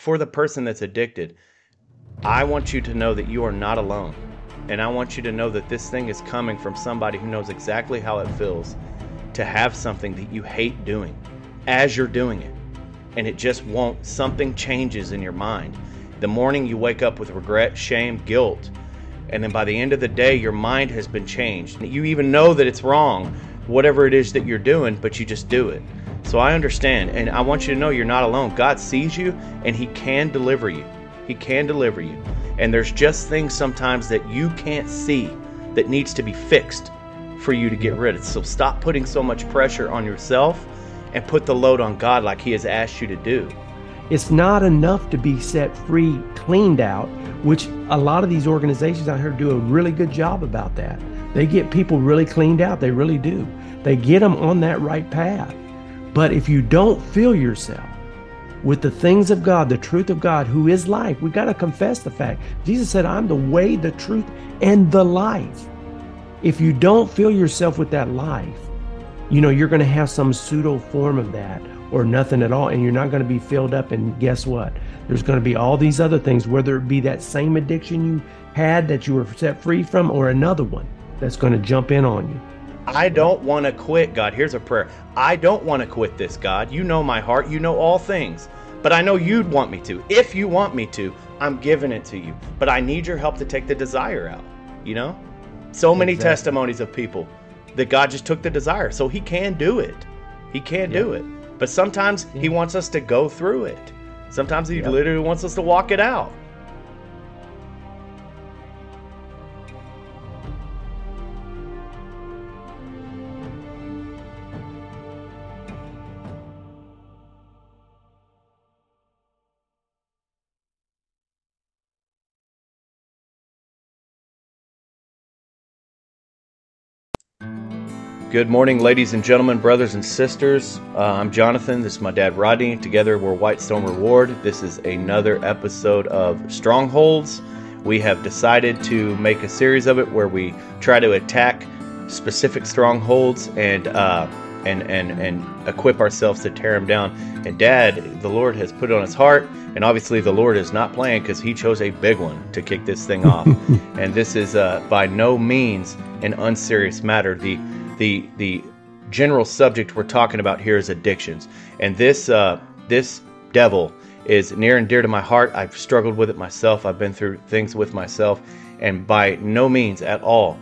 for the person that's addicted, I want you to know that you are not alone. And I want you to know that this thing is coming from somebody who knows exactly how it feels to have something that you hate doing as you're doing it. And it just won't, something changes in your mind. The morning you wake up with regret, shame, guilt, and then by the end of the day, your mind has been changed. You even know that it's wrong, whatever it is that you're doing, but you just do it. So I understand, and I want you to know you're not alone. God sees you, and He can deliver you. He can deliver you. And there's just things sometimes that you can't see that needs to be fixed for you to get rid of. So stop putting so much pressure on yourself and put the load on God like He has asked you to do. It's not enough to be set free, cleaned out, which a lot of these organizations out here do a really good job about that. They get people really cleaned out, they really do. They get them on that right path. But if you don't fill yourself with the things of God, the truth of God, who is life, we got to confess the fact. Jesus said, I'm the way, the truth, and the life. If you don't fill yourself with that life, you know, you're going to have some pseudo form of that or nothing at all, and you're not going to be filled up. And guess what? There's going to be all these other things, whether it be that same addiction you had that you were set free from, or another one that's going to jump in on you. I don't want to quit, God. Here's a prayer. I don't want to quit this, God. You know my heart. You know all things. But I know you'd want me to. If you want me to, I'm giving it to you. But I need your help to take the desire out. You know? So many exactly. testimonies of people that God just took the desire. So he can do it. He can yep. do it. But sometimes he wants us to go through it. Sometimes he yep. literally wants us to walk it out. Good morning, ladies and gentlemen, brothers and sisters. Uh, I'm Jonathan. This is my dad, Rodney. Together, we're Whitestone Reward. This is another episode of Strongholds. We have decided to make a series of it where we try to attack specific strongholds and uh, and and and equip ourselves to tear them down. And Dad, the Lord has put it on his heart, and obviously the Lord is not playing because He chose a big one to kick this thing off. and this is uh, by no means an unserious matter. The the the general subject we're talking about here is addictions, and this uh, this devil is near and dear to my heart. I've struggled with it myself. I've been through things with myself, and by no means at all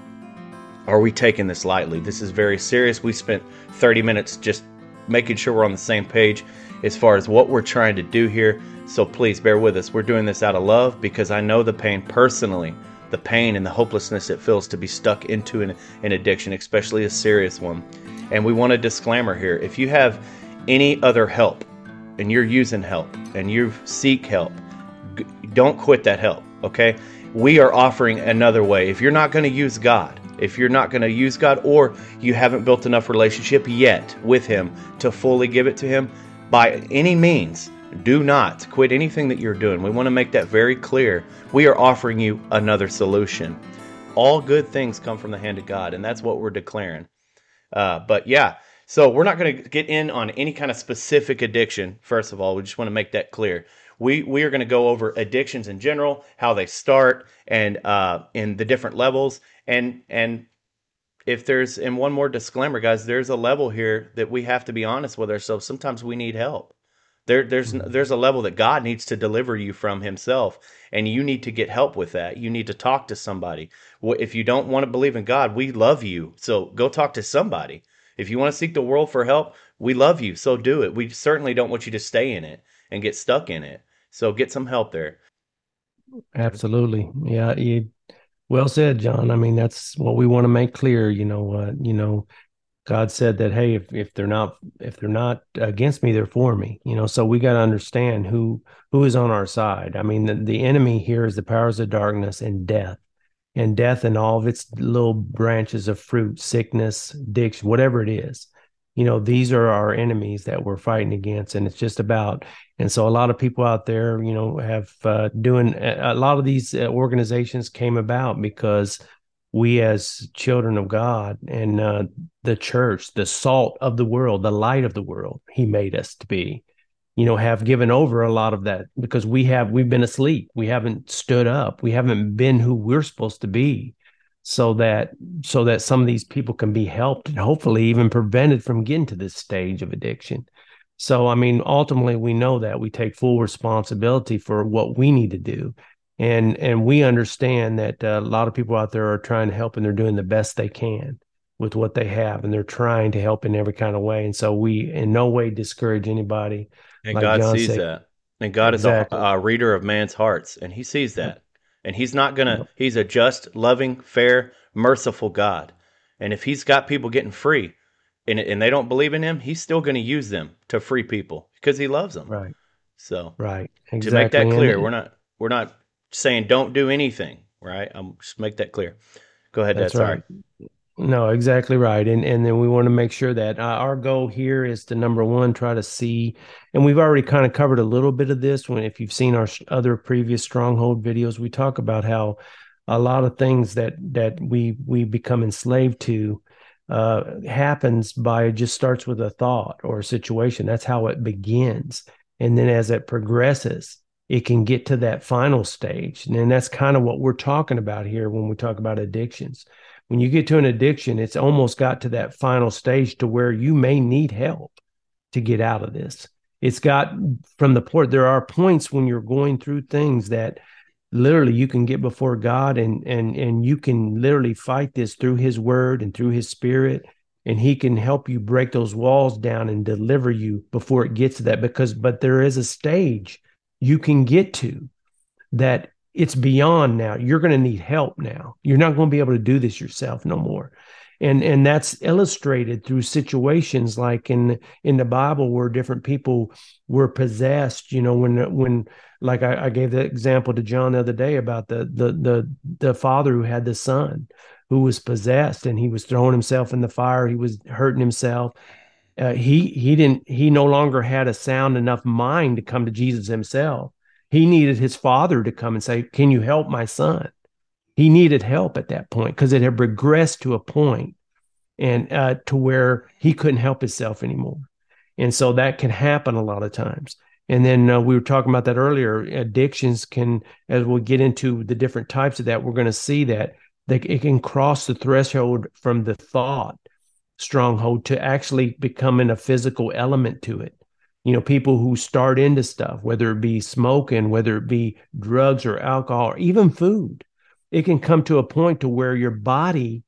are we taking this lightly. This is very serious. We spent 30 minutes just making sure we're on the same page as far as what we're trying to do here. So please bear with us. We're doing this out of love because I know the pain personally the pain and the hopelessness it feels to be stuck into an, an addiction, especially a serious one. And we want a disclaimer here. If you have any other help and you're using help and you seek help, don't quit that help, okay? We are offering another way. If you're not going to use God, if you're not going to use God or you haven't built enough relationship yet with him to fully give it to him, by any means, do not quit anything that you're doing. We want to make that very clear. We are offering you another solution. All good things come from the hand of God, and that's what we're declaring. Uh, but yeah, so we're not going to get in on any kind of specific addiction. First of all, we just want to make that clear. We we are going to go over addictions in general, how they start, and uh, in the different levels, and and if there's and one more disclaimer, guys, there's a level here that we have to be honest with ourselves. Sometimes we need help there, there's there's a level that God needs to deliver you from Himself, and you need to get help with that. You need to talk to somebody. If you don't want to believe in God, we love you, so go talk to somebody. If you want to seek the world for help, we love you, so do it. We certainly don't want you to stay in it and get stuck in it. So get some help there. Absolutely, yeah. You, well said, John. I mean, that's what we want to make clear. You know, uh, you know, God said that hey, if if they're not if they're not against me, they're for me. You know, so we got to understand who who is on our side. I mean, the, the enemy here is the powers of darkness and death, and death and all of its little branches of fruit, sickness, addiction, whatever it is. You know, these are our enemies that we're fighting against, and it's just about. And so, a lot of people out there, you know, have uh, doing a lot of these uh, organizations came about because we as children of God and uh, the church, the salt of the world, the light of the world, He made us to be. you know, have given over a lot of that because we have we've been asleep. We haven't stood up. We haven't been who we're supposed to be so that so that some of these people can be helped and hopefully even prevented from getting to this stage of addiction. So I mean ultimately we know that we take full responsibility for what we need to do. And and we understand that uh, a lot of people out there are trying to help and they're doing the best they can with what they have and they're trying to help in every kind of way. And so we in no way discourage anybody. And like God John sees said. that. And God exactly. is a, a reader of man's hearts and he sees that. And he's not going to, he's a just, loving, fair, merciful God. And if he's got people getting free and, and they don't believe in him, he's still going to use them to free people because he loves them. Right. So, right. Exactly. To make that clear, we're not, we're not saying don't do anything. Right. I'm just make that clear. Go ahead. That's, that's right. Sorry. No, exactly right. And and then we want to make sure that uh, our goal here is to number one try to see, and we've already kind of covered a little bit of this when if you've seen our other previous stronghold videos, we talk about how a lot of things that that we we become enslaved to uh, happens by just starts with a thought or a situation. That's how it begins, and then as it progresses, it can get to that final stage, and that's kind of what we're talking about here when we talk about addictions. When you get to an addiction, it's almost got to that final stage to where you may need help to get out of this. It's got from the port, there are points when you're going through things that literally you can get before God and and and you can literally fight this through his word and through his spirit. And he can help you break those walls down and deliver you before it gets to that because but there is a stage you can get to that it's beyond now. You're going to need help now. You're not going to be able to do this yourself no more. And and that's illustrated through situations like in in the Bible where different people were possessed. You know, when when like I, I gave the example to John the other day about the the the the father who had the son who was possessed and he was throwing himself in the fire. He was hurting himself. Uh, he he didn't he no longer had a sound enough mind to come to Jesus himself he needed his father to come and say, Can you help my son? He needed help at that point because it had regressed to a point and uh, to where he couldn't help himself anymore. And so that can happen a lot of times. And then uh, we were talking about that earlier. Addictions can, as we get into the different types of that, we're going to see that they, it can cross the threshold from the thought stronghold to actually becoming a physical element to it. You know people who start into stuff whether it be smoking whether it be drugs or alcohol or even food it can come to a point to where your body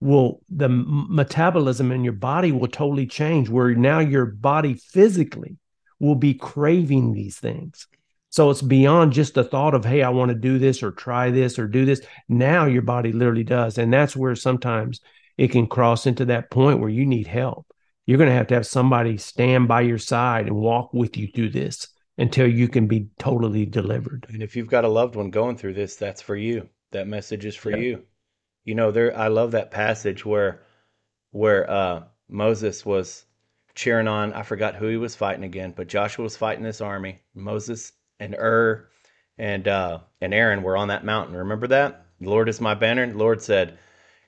will the metabolism in your body will totally change where now your body physically will be craving these things. So it's beyond just the thought of hey i want to do this or try this or do this. Now your body literally does and that's where sometimes it can cross into that point where you need help you're going to have to have somebody stand by your side and walk with you through this until you can be totally delivered. And if you've got a loved one going through this, that's for you. That message is for yeah. you. You know, there I love that passage where where uh Moses was cheering on, I forgot who he was fighting again, but Joshua was fighting this army. Moses and Ur and uh and Aaron were on that mountain. Remember that? The Lord is my banner. The Lord said,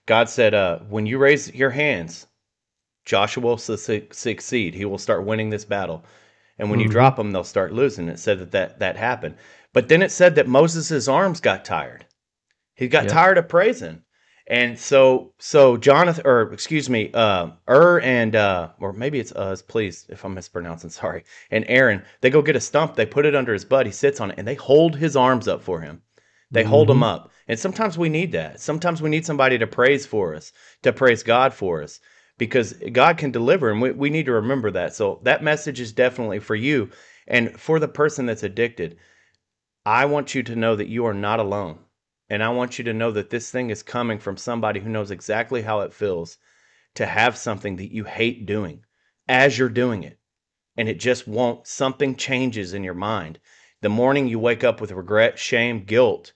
God said, uh, when you raise your hands, Joshua will su- succeed. He will start winning this battle. And when mm-hmm. you drop them, they'll start losing. It said that, that that happened. But then it said that Moses' arms got tired. He got yep. tired of praising. And so so Jonathan or excuse me, uh Ur and uh or maybe it's us, please, if I'm mispronouncing, sorry. And Aaron, they go get a stump, they put it under his butt, he sits on it, and they hold his arms up for him. They mm-hmm. hold them up. And sometimes we need that. Sometimes we need somebody to praise for us, to praise God for us because God can deliver, and we, we need to remember that. So that message is definitely for you and for the person that's addicted. I want you to know that you are not alone. And I want you to know that this thing is coming from somebody who knows exactly how it feels to have something that you hate doing as you're doing it. And it just won't, something changes in your mind. The morning you wake up with regret, shame, guilt.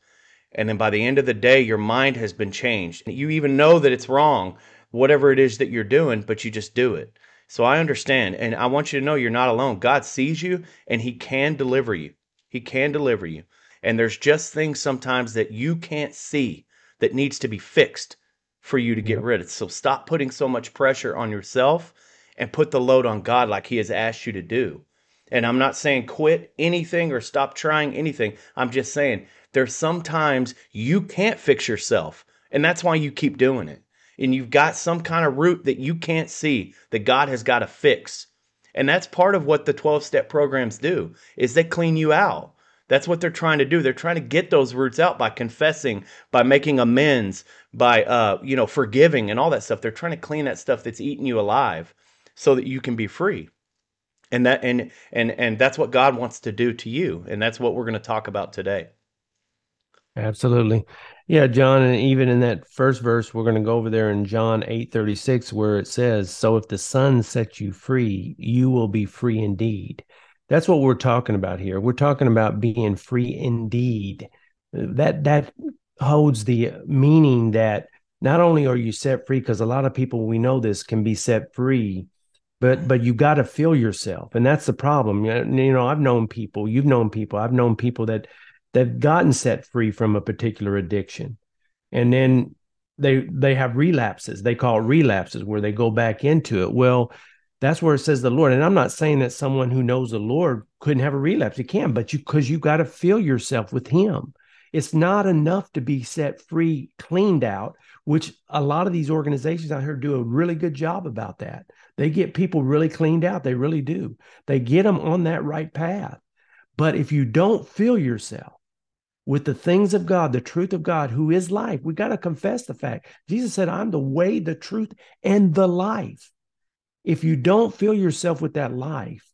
And then by the end of the day, your mind has been changed. You even know that it's wrong, whatever it is that you're doing, but you just do it. So I understand. And I want you to know you're not alone. God sees you and He can deliver you. He can deliver you. And there's just things sometimes that you can't see that needs to be fixed for you to get rid of. So stop putting so much pressure on yourself and put the load on God like He has asked you to do. And I'm not saying quit anything or stop trying anything. I'm just saying there's sometimes you can't fix yourself. And that's why you keep doing it. And you've got some kind of root that you can't see that God has got to fix. And that's part of what the 12 step programs do is they clean you out. That's what they're trying to do. They're trying to get those roots out by confessing, by making amends, by uh, you know, forgiving and all that stuff. They're trying to clean that stuff that's eating you alive so that you can be free. And that and and and that's what God wants to do to you. And that's what we're going to talk about today. Absolutely. Yeah, John, and even in that first verse, we're going to go over there in John 8 36, where it says, So if the Son sets you free, you will be free indeed. That's what we're talking about here. We're talking about being free indeed. That that holds the meaning that not only are you set free, because a lot of people we know this can be set free, but but you got to feel yourself, and that's the problem. You know, I've known people, you've known people, I've known people that they've gotten set free from a particular addiction, and then they they have relapses. They call it relapses, where they go back into it. Well, that's where it says the Lord. And I'm not saying that someone who knows the Lord couldn't have a relapse. You can, but you because you got to feel yourself with Him. It's not enough to be set free, cleaned out, which a lot of these organizations out here do a really good job about that. They get people really cleaned out. They really do. They get them on that right path. But if you don't fill yourself with the things of God, the truth of God, who is life, we got to confess the fact. Jesus said, I'm the way, the truth, and the life. If you don't fill yourself with that life,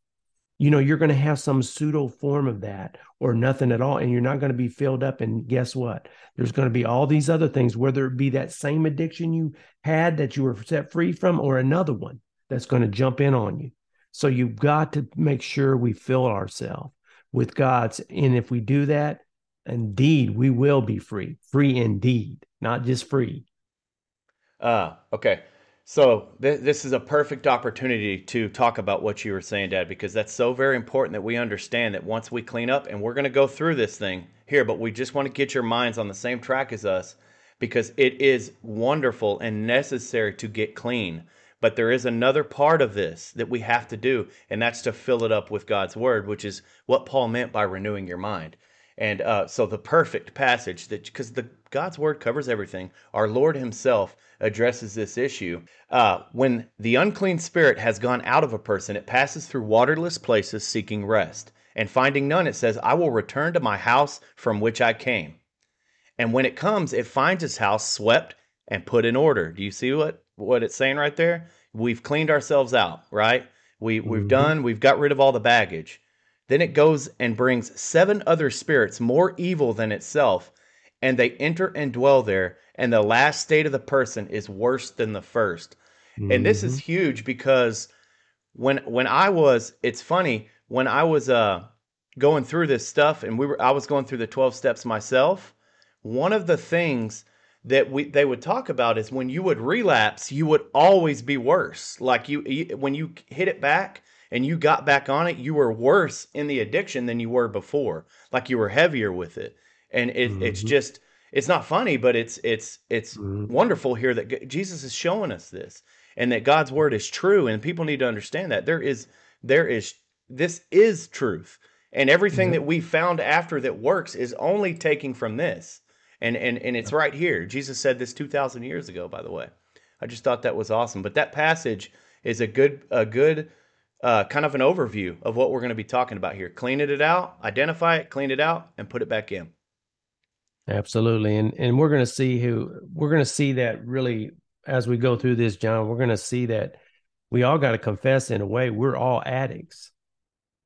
you know, you're going to have some pseudo form of that or nothing at all. And you're not going to be filled up. And guess what? There's going to be all these other things, whether it be that same addiction you had that you were set free from or another one that's going to jump in on you. So you've got to make sure we fill ourselves with God's. And if we do that, indeed, we will be free, free indeed, not just free. Ah, uh, okay. So th- this is a perfect opportunity to talk about what you were saying, Dad, because that's so very important that we understand that once we clean up, and we're going to go through this thing here, but we just want to get your minds on the same track as us because it is wonderful and necessary to get clean. But there is another part of this that we have to do, and that's to fill it up with God's word, which is what Paul meant by renewing your mind. And uh, so the perfect passage that because the God's word covers everything. Our Lord Himself addresses this issue. Uh, when the unclean spirit has gone out of a person, it passes through waterless places seeking rest. And finding none, it says, I will return to my house from which I came. And when it comes, it finds its house swept and put in order. Do you see what, what it's saying right there? We've cleaned ourselves out, right? We, we've mm-hmm. done, we've got rid of all the baggage. Then it goes and brings seven other spirits more evil than itself, and they enter and dwell there, and the last state of the person is worse than the 1st mm-hmm. And this is mm-hmm. huge because when when I was, it's funny when I was uh going through this stuff, and we were I was going through the twelve steps myself. One of the things that we they would talk about is when you would relapse, you would always be worse. Like you, you when you hit it back, and you got back on it, you were worse in the addiction than you were before. Like you were heavier with it. And it, mm-hmm. it's just it's not funny, but it's it's it's mm-hmm. wonderful here that Jesus is showing us this and that God's word is true and people need to understand that there is there is this is truth. And everything mm-hmm. that we found after that works is only taking from this. And and and it's right here. Jesus said this 2000 years ago by the way. I just thought that was awesome. But that passage is a good a good uh, kind of an overview of what we're going to be talking about here. Cleaning it out, identify it, clean it out, and put it back in. Absolutely, and and we're going to see who we're going to see that really as we go through this, John. We're going to see that we all got to confess in a way we're all addicts.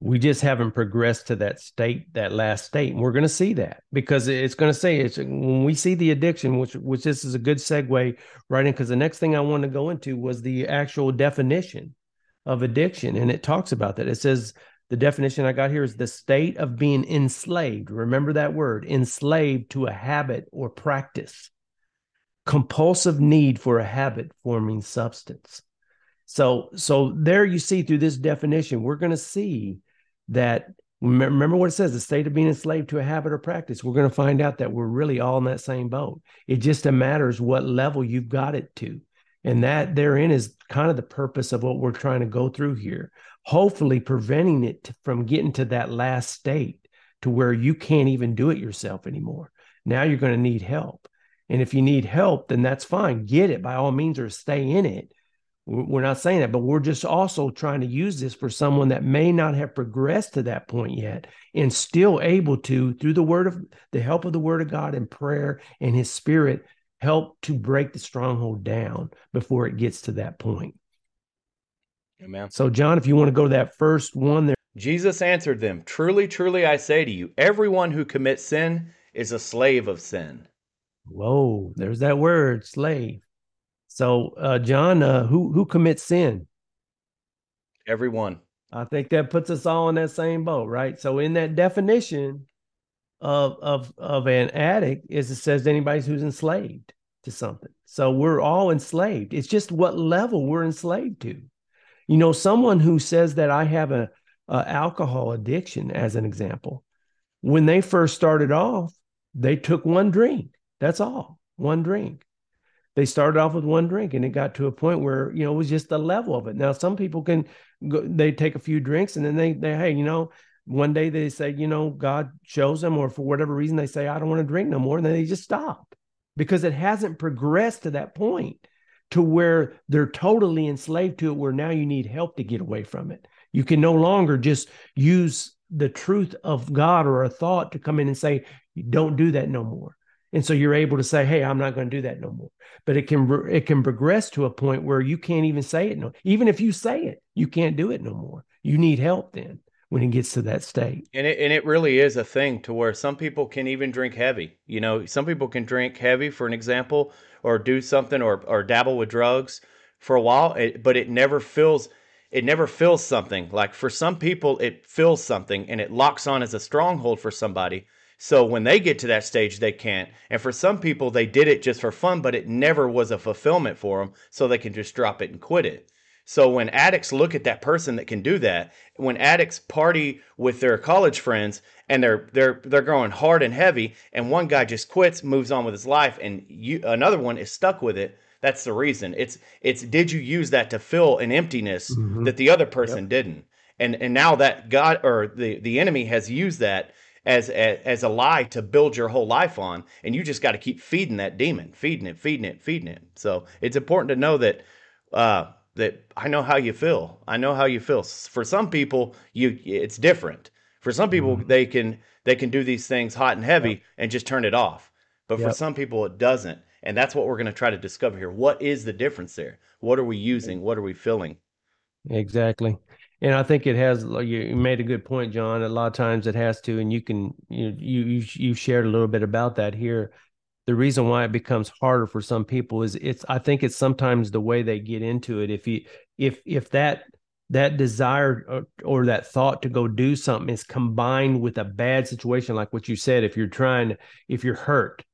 We just haven't progressed to that state, that last state. And we're going to see that because it's going to say it's when we see the addiction, which which this is a good segue right in because the next thing I want to go into was the actual definition of addiction. And it talks about that. It says the definition I got here is the state of being enslaved. Remember that word, enslaved to a habit or practice, compulsive need for a habit forming substance. So, so there you see through this definition, we're going to see that. Remember what it says the state of being enslaved to a habit or practice. We're going to find out that we're really all in that same boat. It just matters what level you've got it to. And that therein is kind of the purpose of what we're trying to go through here. hopefully preventing it from getting to that last state to where you can't even do it yourself anymore. Now you're going to need help. And if you need help, then that's fine. Get it by all means or stay in it. We're not saying that, but we're just also trying to use this for someone that may not have progressed to that point yet and still able to, through the word of the help of the word of God and prayer and his spirit, help to break the stronghold down before it gets to that point. Amen. So, John, if you want to go to that first one there. Jesus answered them, Truly, truly, I say to you, everyone who commits sin is a slave of sin. Whoa, there's that word, slave. So, uh, John, uh, who who commits sin? Everyone. I think that puts us all in that same boat, right? So, in that definition of of of an addict, is it says anybody who's enslaved to something. So we're all enslaved. It's just what level we're enslaved to. You know, someone who says that I have a, a alcohol addiction, as an example, when they first started off, they took one drink. That's all, one drink. They started off with one drink, and it got to a point where you know it was just the level of it. Now, some people can go, they take a few drinks, and then they they hey, you know, one day they say, you know, God shows them, or for whatever reason they say, I don't want to drink no more, and then they just stop because it hasn't progressed to that point to where they're totally enslaved to it, where now you need help to get away from it. You can no longer just use the truth of God or a thought to come in and say, don't do that no more. And so you're able to say, "Hey, I'm not going to do that no more." But it can it can progress to a point where you can't even say it no. Even if you say it, you can't do it no more. You need help then when it gets to that state. And it and it really is a thing to where some people can even drink heavy. You know, some people can drink heavy for an example or do something or or dabble with drugs for a while, but it never feels it never feels something. Like for some people it feels something and it locks on as a stronghold for somebody. So when they get to that stage they can't. And for some people they did it just for fun, but it never was a fulfillment for them, so they can just drop it and quit it. So when addicts look at that person that can do that, when addicts party with their college friends and they're they're they're going hard and heavy, and one guy just quits, moves on with his life, and you another one is stuck with it. That's the reason. It's it's did you use that to fill an emptiness mm-hmm. that the other person yep. didn't, and and now that God or the the enemy has used that as, as as a lie to build your whole life on, and you just got to keep feeding that demon, feeding it, feeding it, feeding it. So it's important to know that. Uh, that I know how you feel. I know how you feel. For some people, you it's different. For some people, mm-hmm. they can they can do these things hot and heavy yep. and just turn it off. But yep. for some people, it doesn't. And that's what we're going to try to discover here. What is the difference there? What are we using? What are we feeling? Exactly. And I think it has. You made a good point, John. A lot of times it has to, and you can you you you shared a little bit about that here the reason why it becomes harder for some people is it's i think it's sometimes the way they get into it if you if if that that desire or, or, that thought to go do something is combined with a bad situation like what you said if you're trying if you're hurt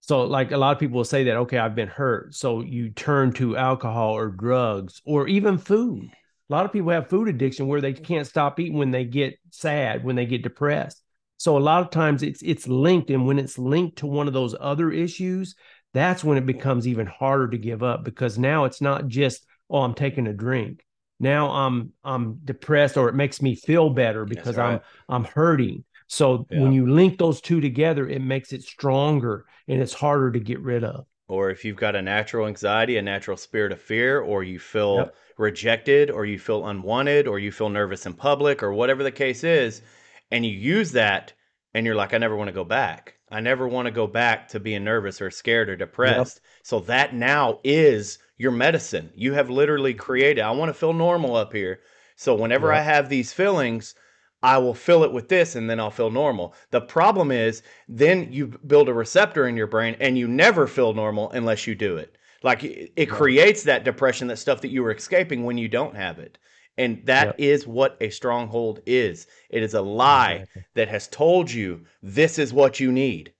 so like a lot of people will say that okay i've been hurt so you turn to alcohol or drugs or even food a lot of people have food addiction where they can't stop eating when they get sad when they get depressed so a lot of times it's it's linked, and when it's linked to one of those other issues, that's when it becomes even harder to give up because now it's not just oh I'm taking a drink. Now I'm I'm depressed or it makes me feel better because right. I'm I'm hurting. So yeah. when you link those two together, it makes it stronger and it's harder to get rid of. Or if you've got a natural anxiety, a natural spirit of fear, or you feel yep. Rejected, or you feel unwanted, or you feel nervous in public, or whatever the case is, and you use that and you're like, I never want to go back. I never want to go back to being nervous or scared or depressed. Yep. So that now is your medicine. You have literally created, I want to feel normal up here. So whenever yep. I have these feelings, I will fill it with this and then I'll feel normal. The problem is then you build a receptor in your brain and you never feel normal unless you do it. Like it creates that depression, that stuff that you were escaping when you don't have it. And that yep. is what a stronghold is. It is a lie exactly. that has told you this is what you need,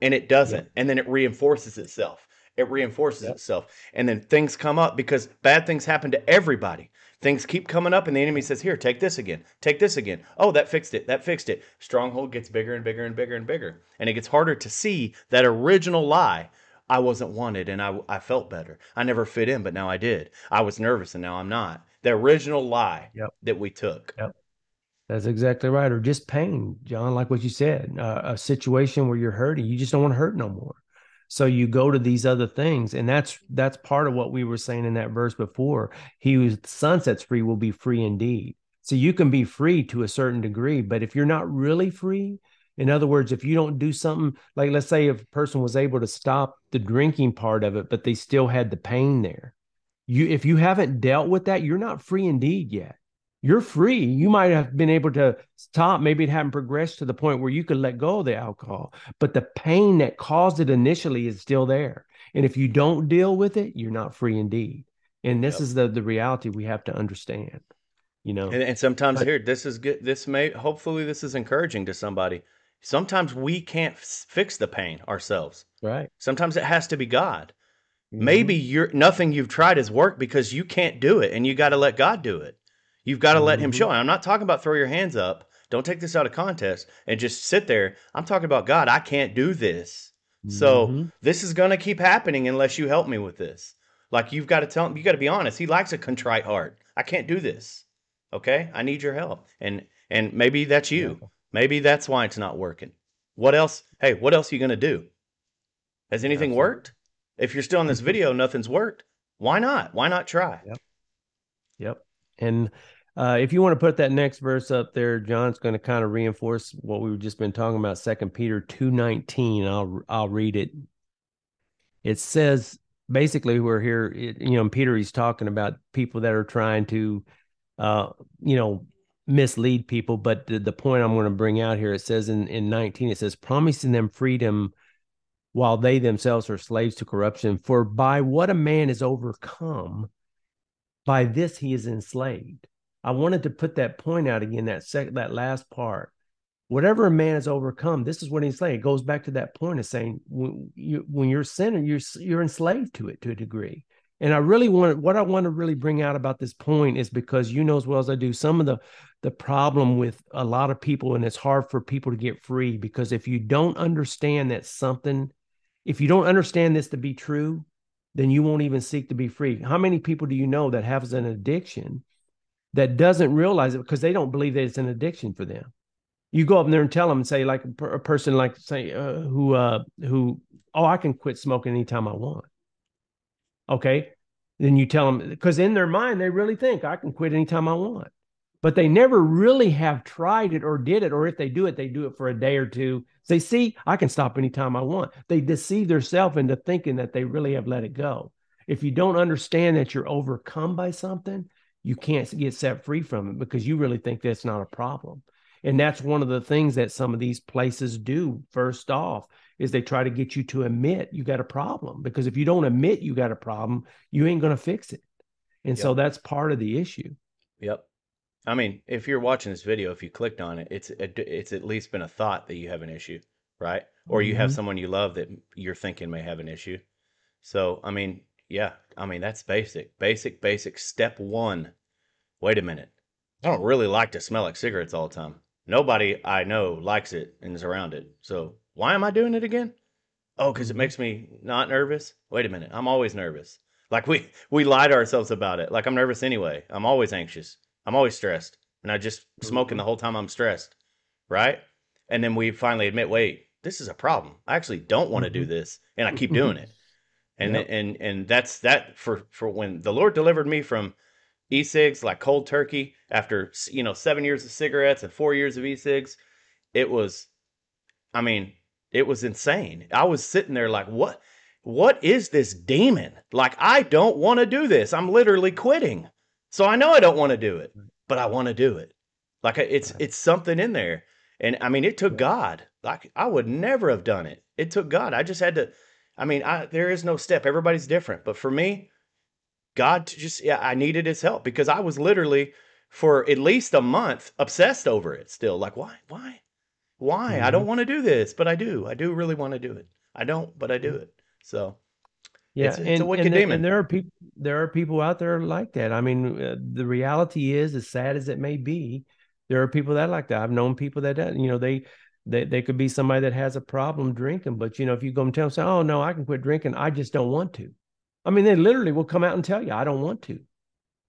and it doesn't. Yep. And then it reinforces itself. It reinforces yep. itself. And then things come up because bad things happen to everybody. Things keep coming up, and the enemy says, Here, take this again. Take this again. Oh, that fixed it. That fixed it. Stronghold gets bigger and bigger and bigger and bigger. And it gets harder to see that original lie I wasn't wanted and I, I felt better. I never fit in, but now I did. I was nervous and now I'm not the original lie Yep. that we took. Yep. That's exactly right. Or just pain, John, like what you said, uh, a situation where you're hurting, you just don't want to hurt no more. So you go to these other things, and that's that's part of what we were saying in that verse before. He who the son sets free will be free indeed. So you can be free to a certain degree, but if you're not really free, in other words, if you don't do something like, let's say, if a person was able to stop the drinking part of it, but they still had the pain there, you if you haven't dealt with that, you're not free indeed yet you're free. You might have been able to stop. Maybe it hadn't progressed to the point where you could let go of the alcohol, but the pain that caused it initially is still there. And if you don't deal with it, you're not free indeed. And this yep. is the the reality we have to understand. You know, and, and sometimes but, here, this is good. This may hopefully this is encouraging to somebody. Sometimes we can't f- fix the pain ourselves. Right. Sometimes it has to be God. Mm-hmm. Maybe you're nothing you've tried has worked because you can't do it, and you got to let God do it. You've got to let him show. And I'm not talking about throw your hands up. Don't take this out of context and just sit there. I'm talking about God. I can't do this. So mm-hmm. this is going to keep happening unless you help me with this. Like you've got to tell him. You got to be honest. He likes a contrite heart. I can't do this. Okay, I need your help. And and maybe that's you. Yeah. Maybe that's why it's not working. What else? Hey, what else are you going to do? Has anything Absolutely. worked? If you're still in this video, nothing's worked. Why not? Why not try? Yep. Yep. And uh, if you want to put that next verse up there, John's going to kind of reinforce what we've just been talking about. Second Peter two nineteen. I'll I'll read it. It says basically we're here. It, you know, Peter he's talking about people that are trying to, uh, you know, mislead people. But the, the point I'm going to bring out here, it says in in nineteen, it says promising them freedom while they themselves are slaves to corruption. For by what a man is overcome, by this he is enslaved. I wanted to put that point out again, that sec- that last part. Whatever a man is overcome, this is what he's saying. It goes back to that point of saying when, you, when you're sinner you're you're enslaved to it to a degree. And I really want what I want to really bring out about this point is because you know as well as I do some of the the problem with a lot of people, and it's hard for people to get free because if you don't understand that something, if you don't understand this to be true, then you won't even seek to be free. How many people do you know that has an addiction that doesn't realize it because they don't believe that it's an addiction for them. You go up there and tell them and say, like a, person like say uh, who uh, who oh I can quit smoking anytime I want. Okay, then you tell them because in their mind they really think I can quit anytime I want, but they never really have tried it or did it, or if they do it, they do it for a day or two. They see I can stop anytime I want. They deceive themselves into thinking that they really have let it go. If you don't understand that you're overcome by something, you can't get set free from it because you really think that's not a problem. And that's one of the things that some of these places do. First off, is they try to get you to admit you got a problem because if you don't admit you got a problem, you ain't going to fix it. And yep. so that's part of the issue. Yep. I mean, if you're watching this video, if you clicked on it, it's it's at least been a thought that you have an issue, right? Or you mm-hmm. have someone you love that you're thinking may have an issue. So, I mean, yeah, I mean, that's basic. Basic, basic. Step one. Wait a minute. I don't really like to smell like cigarettes all the time. Nobody I know likes it and is around it. So why am I doing it again? Oh, because it makes me not nervous? Wait a minute. I'm always nervous. Like we we lie to ourselves about it. Like I'm nervous anyway. I'm always anxious. I'm always stressed. And I just smoking the whole time I'm stressed. Right? And then we finally admit, wait, this is a problem. I actually don't want to do mm-hmm. this. And I keep doing it and yep. and and that's that for for when the Lord delivered me from e-cigs like cold turkey after you know seven years of cigarettes and four years of e-cigs it was i mean it was insane. I was sitting there like what? What is this demon? Like i don't want to do this. I'm literally quitting. So i know i don't want to do it but i want to do it. Like it's it's something in there. And i mean it took god. Like i would never have done it. It took god. I just had to I mean, I, there is no step. Everybody's different. But for me, God just, yeah, I needed his help because I was literally for at least a month obsessed over it still. Like, why? Why? Why? Mm-hmm. I don't mm-hmm. want to do this, but I do. I do really want to do it. I don't, but I do it. So, yeah, it's, it's and, a wicked and, demon. And there are people, there are people out there like that. I mean, uh, the reality is, as sad as it may be, there are people that like that. I've known people that, you know, they they, they could be somebody that has a problem drinking, but you know, if you go and tell them, say, "Oh no, I can quit drinking. I just don't want to," I mean, they literally will come out and tell you, "I don't want to."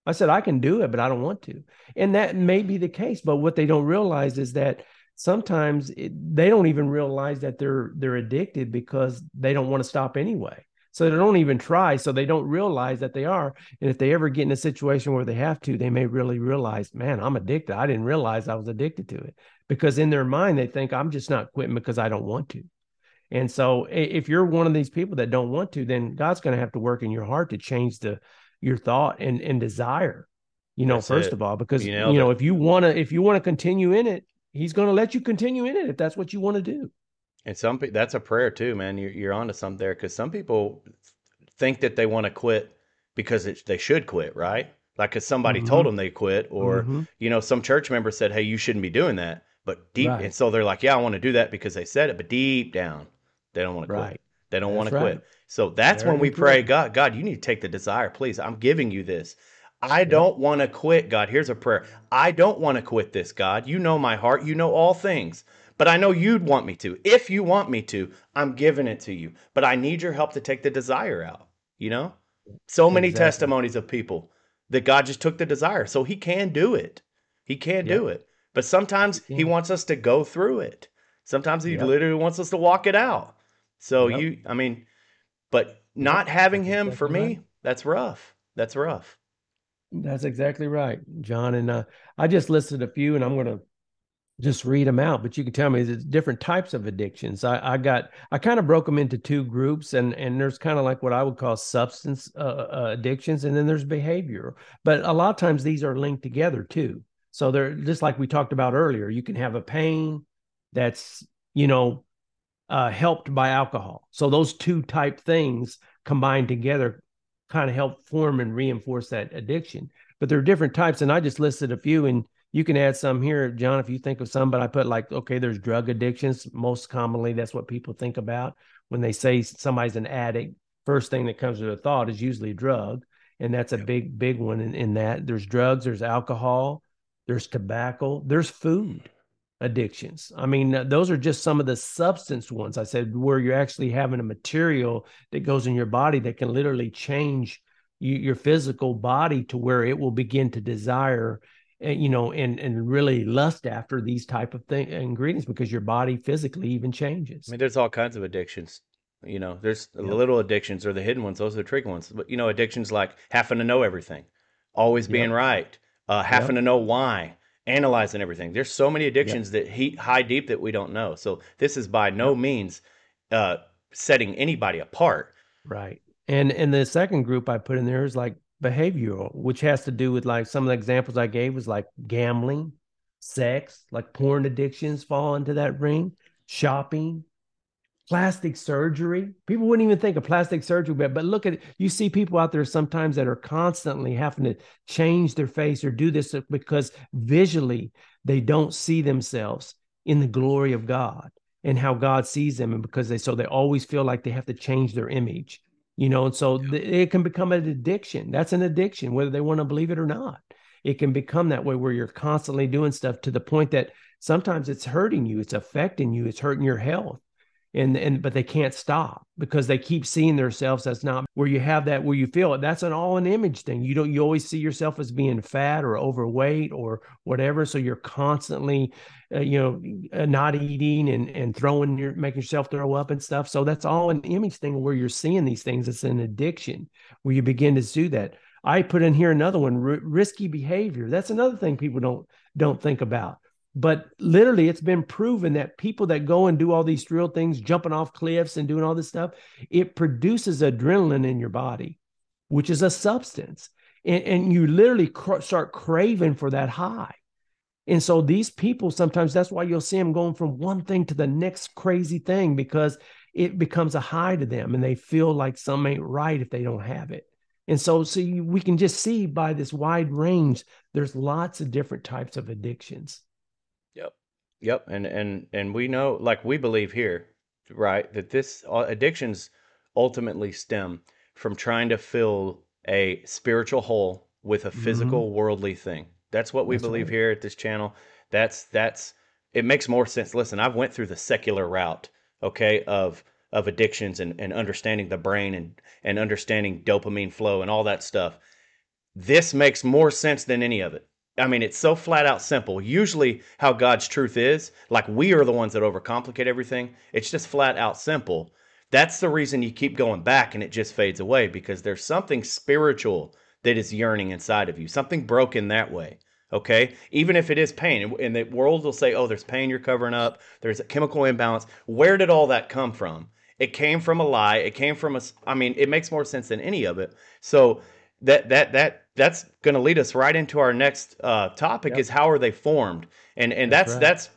I said, I can do it, but I don't want to. And that may be the case. But what they don't realize is that sometimes it, they don't even realize that they're they're addicted because they don't want to stop anyway. So they don't even try. So they don't realize that they are. And if they ever get in a situation where they have to, they may really realize, man, I'm addicted. I didn't realize I was addicted to it because in their mind they think I'm just not quitting because I don't want to. And so if you're one of these people that don't want to, then God's going to have to work in your heart to change the your thought and and desire. You know, that's first it. of all, because you, you know, if you want to if you want to continue in it, he's going to let you continue in it if that's what you want to do. And some people, that's a prayer too, man. You're, you're onto something there because some people think that they want to quit because it, they should quit, right? Like, because somebody mm-hmm. told them they quit, or, mm-hmm. you know, some church member said, hey, you shouldn't be doing that. But deep, right. and so they're like, yeah, I want to do that because they said it, but deep down, they don't want to quit. They don't want to right. quit. So that's Very when we pray, God, God, you need to take the desire, please. I'm giving you this. I don't want to quit, God. Here's a prayer. I don't want to quit this, God. You know my heart. You know all things. But I know you'd want me to. If you want me to, I'm giving it to you. But I need your help to take the desire out. You know? So many exactly. testimonies of people that God just took the desire. So he can do it. He can yep. do it. But sometimes he, he, wants us to go through it. Sometimes he literally wants us to walk it out. So yep. you I mean, but not having him for me, that's rough. That's rough. That's exactly right, John. And uh, I just listed a few, and I'm going to just read them out. But you can tell me the different types of addictions. I, I got I kind of broke them into two groups, and and there's kind of like what I would call substance uh, uh, addictions, and then there's behavior. But a lot of times these are linked together too. So they're just like we talked about earlier. You can have a pain that's you know uh, helped by alcohol. So those two type things combined together kind of help form and reinforce that addiction. But there are different types, and I just listed a few, and you can add some here, John, if you think of some. But I put like, okay, there's drug addictions. Most commonly, that's what people think about when they say somebody's an addict. First thing that comes to their thought is usually a drug, and that's a big, big one in, in that. There's drugs, there's alcohol, there's tobacco, there's food addictions. I mean, those are just some of the substance ones. I said where you're actually having a material that goes in your body that can literally change you, your physical body to where it will begin to desire eh, you know and and really lust after these type of thing ingredients because your body physically even changes i mean there's all kinds of addictions you know there's yeah. little addictions or the hidden ones those are the tricky ones but you know addictions like having to know everything always being right uh, having to know why analyzing everything. There's so many addictions that heat high deep that we don't know. So this is by no means uh, setting anybody apart. Right. And and the second group I put in there is like behavioral, which has to do with like some of the examples I gave was like gambling, sex, like porn addictions fall into that ring, shopping, plastic surgery. People wouldn't even think of plastic surgery, but but look at it. You see people out there sometimes that are constantly having to change their face or do this because visually they don't see themselves in the glory of God and how God sees them, and because they so they always feel like they have to change their image, you know, and so yeah. it can become an addiction. That's an addiction, whether they want to believe it or not. It can become that way where you're constantly doing stuff to the point that sometimes it's hurting you, it's affecting you, it's hurting your health and and but they can't stop because they keep seeing themselves as not where you have that where you feel it. That's an all an image thing. You don't you always see yourself as being fat or overweight or whatever. So you're constantly uh, you know uh, not eating and and throwing your making yourself throw up and stuff. So that's all an image thing where you're seeing these things. It's an addiction where you begin to do that. I put in here another one r- risky behavior. That's another thing people don't don't think about but literally, it's been proven that people that go and do all these thrill things, jumping off cliffs and doing all this stuff, it produces adrenaline in your body, which is a substance. And, and you literally cr- start craving for that high. And so these people sometimes that's why you'll see them going from one thing to the next crazy thing because it becomes a high to them and they feel like something ain't right if they don't have it. And so, see, we can just see by this wide range, there's lots of different types of addictions. Yep, and and and we know, like we believe here, right, that this uh, addictions ultimately stem from trying to fill a spiritual hole with a mm-hmm. physical worldly thing. That's what we that's believe right. here at this channel. That's that's it makes more sense. Listen, I've went through the secular route, okay, of of addictions and, and understanding the brain and and understanding dopamine flow and all that stuff. this makes more sense than any of it. I mean, it's so flat out simple. Usually, how God's truth is, like we are the ones that overcomplicate everything. It's just flat out simple. That's the reason you keep going back and it just fades away because there's something spiritual that is yearning inside of you, something broken that way. Okay, even if it is pain, and the world will say, "Oh, there's pain you're covering up. There's a chemical imbalance." Where did all that come from? It came from a lie. It came from a. I mean, it makes more sense than any of it. So that that that that's going to lead us right into our next uh, topic: yep. is how are they formed? And and that's that's, right. that's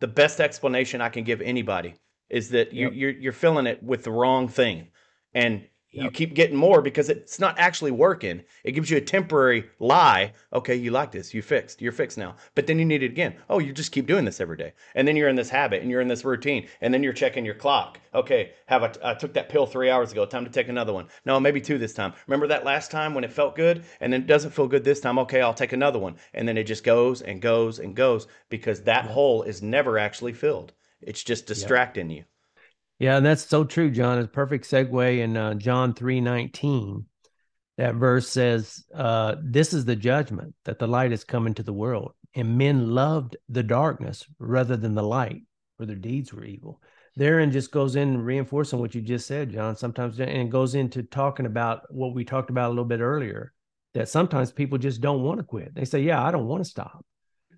the best explanation I can give anybody is that you, yep. you're you're filling it with the wrong thing, and Yep. You keep getting more because it's not actually working. It gives you a temporary lie. Okay, you like this. You fixed. You're fixed now. But then you need it again. Oh, you just keep doing this every day. And then you're in this habit and you're in this routine. And then you're checking your clock. Okay, have I, I took that pill three hours ago. Time to take another one. No, maybe two this time. Remember that last time when it felt good and then it doesn't feel good this time? Okay, I'll take another one. And then it just goes and goes and goes because that yep. hole is never actually filled. It's just distracting yep. you. Yeah, that's so true, John. It's perfect segue in uh, John three nineteen. That verse says, uh, "This is the judgment that the light has come into the world, and men loved the darkness rather than the light, for their deeds were evil." Therein just goes in reinforcing what you just said, John. Sometimes and goes into talking about what we talked about a little bit earlier. That sometimes people just don't want to quit. They say, "Yeah, I don't want to stop."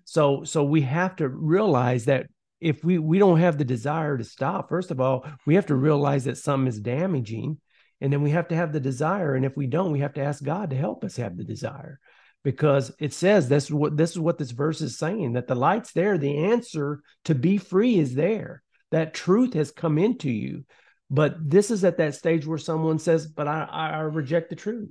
So, so we have to realize that if we we don't have the desire to stop first of all we have to realize that something is damaging and then we have to have the desire and if we don't we have to ask god to help us have the desire. Because it says this is what this is what this verse is saying that the light's there the answer to be free is there. That truth has come into you. But this is at that stage where someone says but i i reject the truth.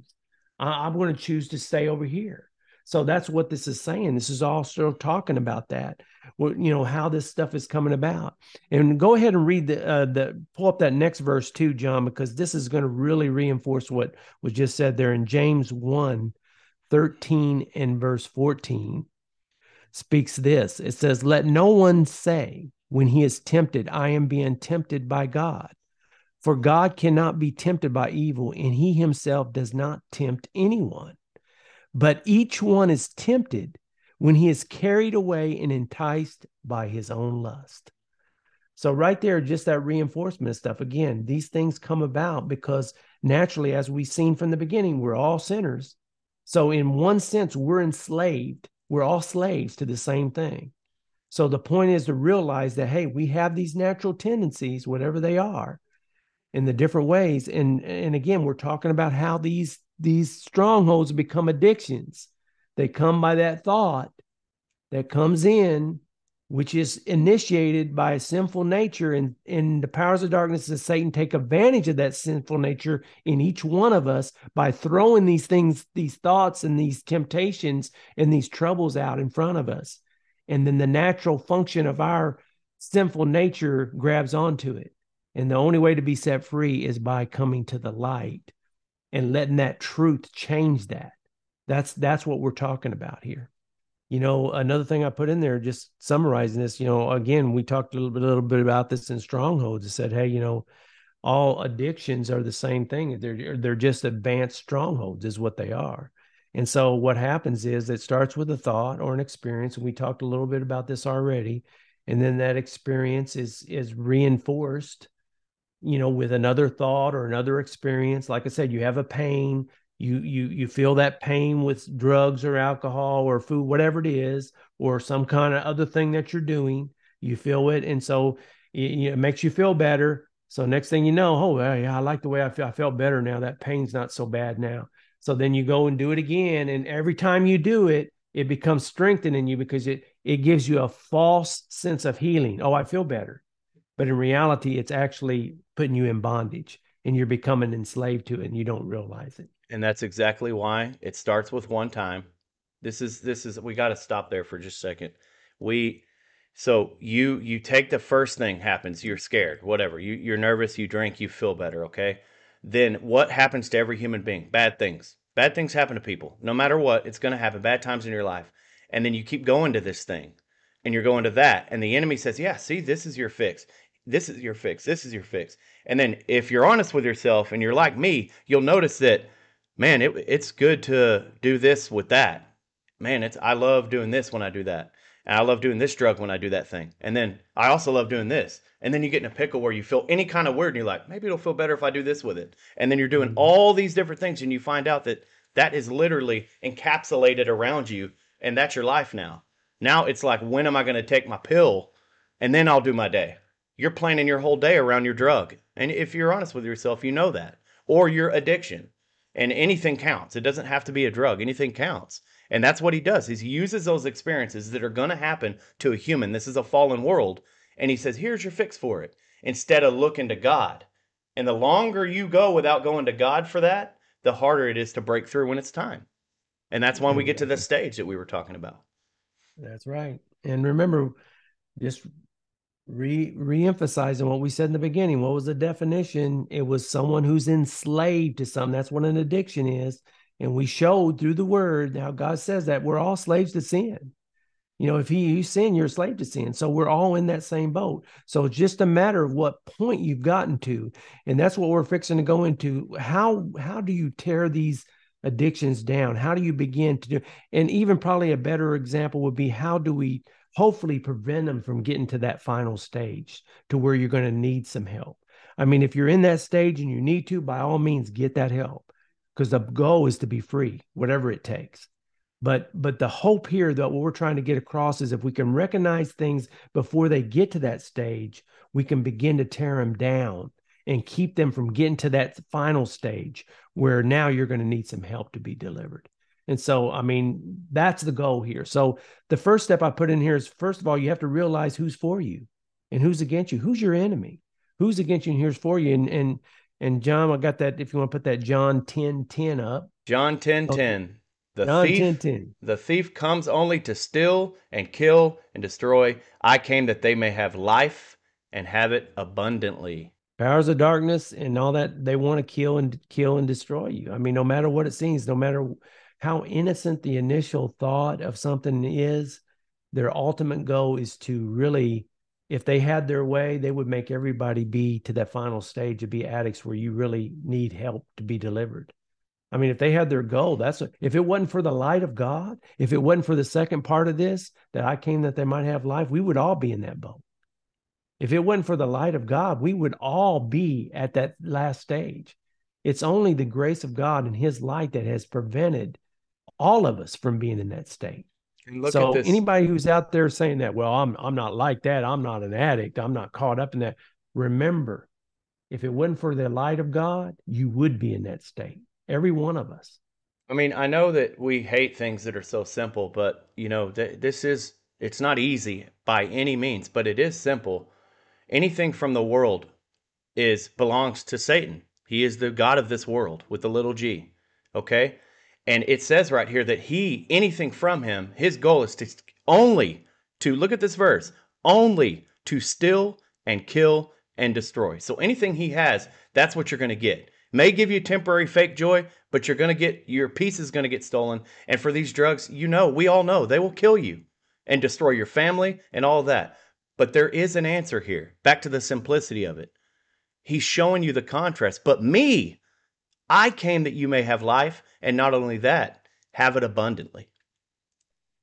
I, i'm going to choose to stay over here so that's what this is saying. This is all still talking about that, you know, how this stuff is coming about. And go ahead and read the uh, the pull up that next verse too, John, because this is going to really reinforce what was just said there in James 1, 13 and verse 14 speaks this. It says, Let no one say when he is tempted, I am being tempted by God. For God cannot be tempted by evil, and he himself does not tempt anyone. But each one is tempted when he is carried away and enticed by his own lust. So, right there, just that reinforcement stuff. Again, these things come about because naturally, as we've seen from the beginning, we're all sinners. So, in one sense, we're enslaved. We're all slaves to the same thing. So, the point is to realize that, hey, we have these natural tendencies, whatever they are, in the different ways. And, and again, we're talking about how these these strongholds become addictions. They come by that thought that comes in, which is initiated by a sinful nature, and, and the powers of darkness of Satan take advantage of that sinful nature in each one of us by throwing these things, these thoughts, and these temptations and these troubles out in front of us. And then the natural function of our sinful nature grabs onto it. And the only way to be set free is by coming to the light and letting that truth change that. That's that's what we're talking about here. You know, another thing I put in there, just summarizing this, you know, again, we talked a little bit, a little bit about this in strongholds. It said, hey, you know, all addictions are the same thing. They're they're just advanced strongholds, is what they are. And so what happens is it starts with a thought or an experience, and we talked a little bit about this already. And then that experience is is reinforced you know with another thought or another experience like i said you have a pain you you you feel that pain with drugs or alcohol or food whatever it is or some kind of other thing that you're doing you feel it and so it, it makes you feel better. So next thing you know oh yeah i like the way i feel i felt better now. That pain's not so bad now. So then you go and do it again and every time you do it it becomes strengthening you because it it gives you a false sense of healing. Oh i feel better but in reality it's actually putting you in bondage and you're becoming enslaved to it and you don't realize it. And that's exactly why it starts with one time. This is this is we got to stop there for just a second. We so you you take the first thing happens you're scared whatever. You you're nervous you drink you feel better okay? Then what happens to every human being? Bad things. Bad things happen to people no matter what it's going to happen. Bad times in your life. And then you keep going to this thing and you're going to that. And the enemy says yeah see this is your fix this is your fix. This is your fix. And then if you're honest with yourself and you're like me, you'll notice that man, it, it's good to do this with that. Man, it's I love doing this when I do that. And I love doing this drug when I do that thing. And then I also love doing this. And then you get in a pickle where you feel any kind of weird and you're like, maybe it'll feel better if I do this with it. And then you're doing mm-hmm. all these different things and you find out that that is literally encapsulated around you and that's your life now. Now it's like, when am I going to take my pill? And then I'll do my day. You're planning your whole day around your drug. And if you're honest with yourself, you know that. Or your addiction. And anything counts. It doesn't have to be a drug, anything counts. And that's what he does. Is he uses those experiences that are going to happen to a human. This is a fallen world. And he says, here's your fix for it. Instead of looking to God. And the longer you go without going to God for that, the harder it is to break through when it's time. And that's when we get to the stage that we were talking about. That's right. And remember, just re re-emphasizing what we said in the beginning. What was the definition? It was someone who's enslaved to something. That's what an addiction is. And we showed through the word how God says that we're all slaves to sin. You know, if he, you sin, you're a slave to sin. So we're all in that same boat. So it's just a matter of what point you've gotten to. And that's what we're fixing to go into. How how do you tear these addictions down? How do you begin to do and even probably a better example would be how do we hopefully prevent them from getting to that final stage to where you're going to need some help. I mean, if you're in that stage and you need to, by all means, get that help because the goal is to be free, whatever it takes. But but the hope here that what we're trying to get across is if we can recognize things before they get to that stage, we can begin to tear them down and keep them from getting to that final stage where now you're going to need some help to be delivered. And so, I mean, that's the goal here. So, the first step I put in here is first of all, you have to realize who's for you and who's against you. Who's your enemy? Who's against you and here's for you. And and and John, I got that. If you want to put that John 10 10 up. John 10 okay. 10. The John thief, 10, 10. the thief comes only to steal and kill and destroy. I came that they may have life and have it abundantly. Powers of darkness and all that they want to kill and kill and destroy you. I mean, no matter what it seems, no matter how innocent the initial thought of something is, their ultimate goal is to really if they had their way, they would make everybody be to that final stage of be addicts where you really need help to be delivered. I mean, if they had their goal, that's a, if it wasn't for the light of God, if it wasn't for the second part of this that I came that they might have life, we would all be in that boat. If it wasn't for the light of God, we would all be at that last stage. It's only the grace of God and His light that has prevented all of us from being in that state so anybody who's out there saying that, well, I'm I'm not like that. I'm not an addict. I'm not caught up in that. Remember, if it wasn't for the light of God, you would be in that state. Every one of us. I mean, I know that we hate things that are so simple, but you know, th- this is it's not easy by any means, but it is simple. Anything from the world is belongs to Satan. He is the god of this world with the little g. Okay? And it says right here that he, anything from him, his goal is to only to look at this verse, only to steal and kill and destroy. So anything he has, that's what you're going to get. May give you temporary fake joy, but you're going to get your peace is going to get stolen. And for these drugs, you know, we all know they will kill you and destroy your family and all that. But there is an answer here. Back to the simplicity of it. He's showing you the contrast. But me, I came that you may have life, and not only that, have it abundantly.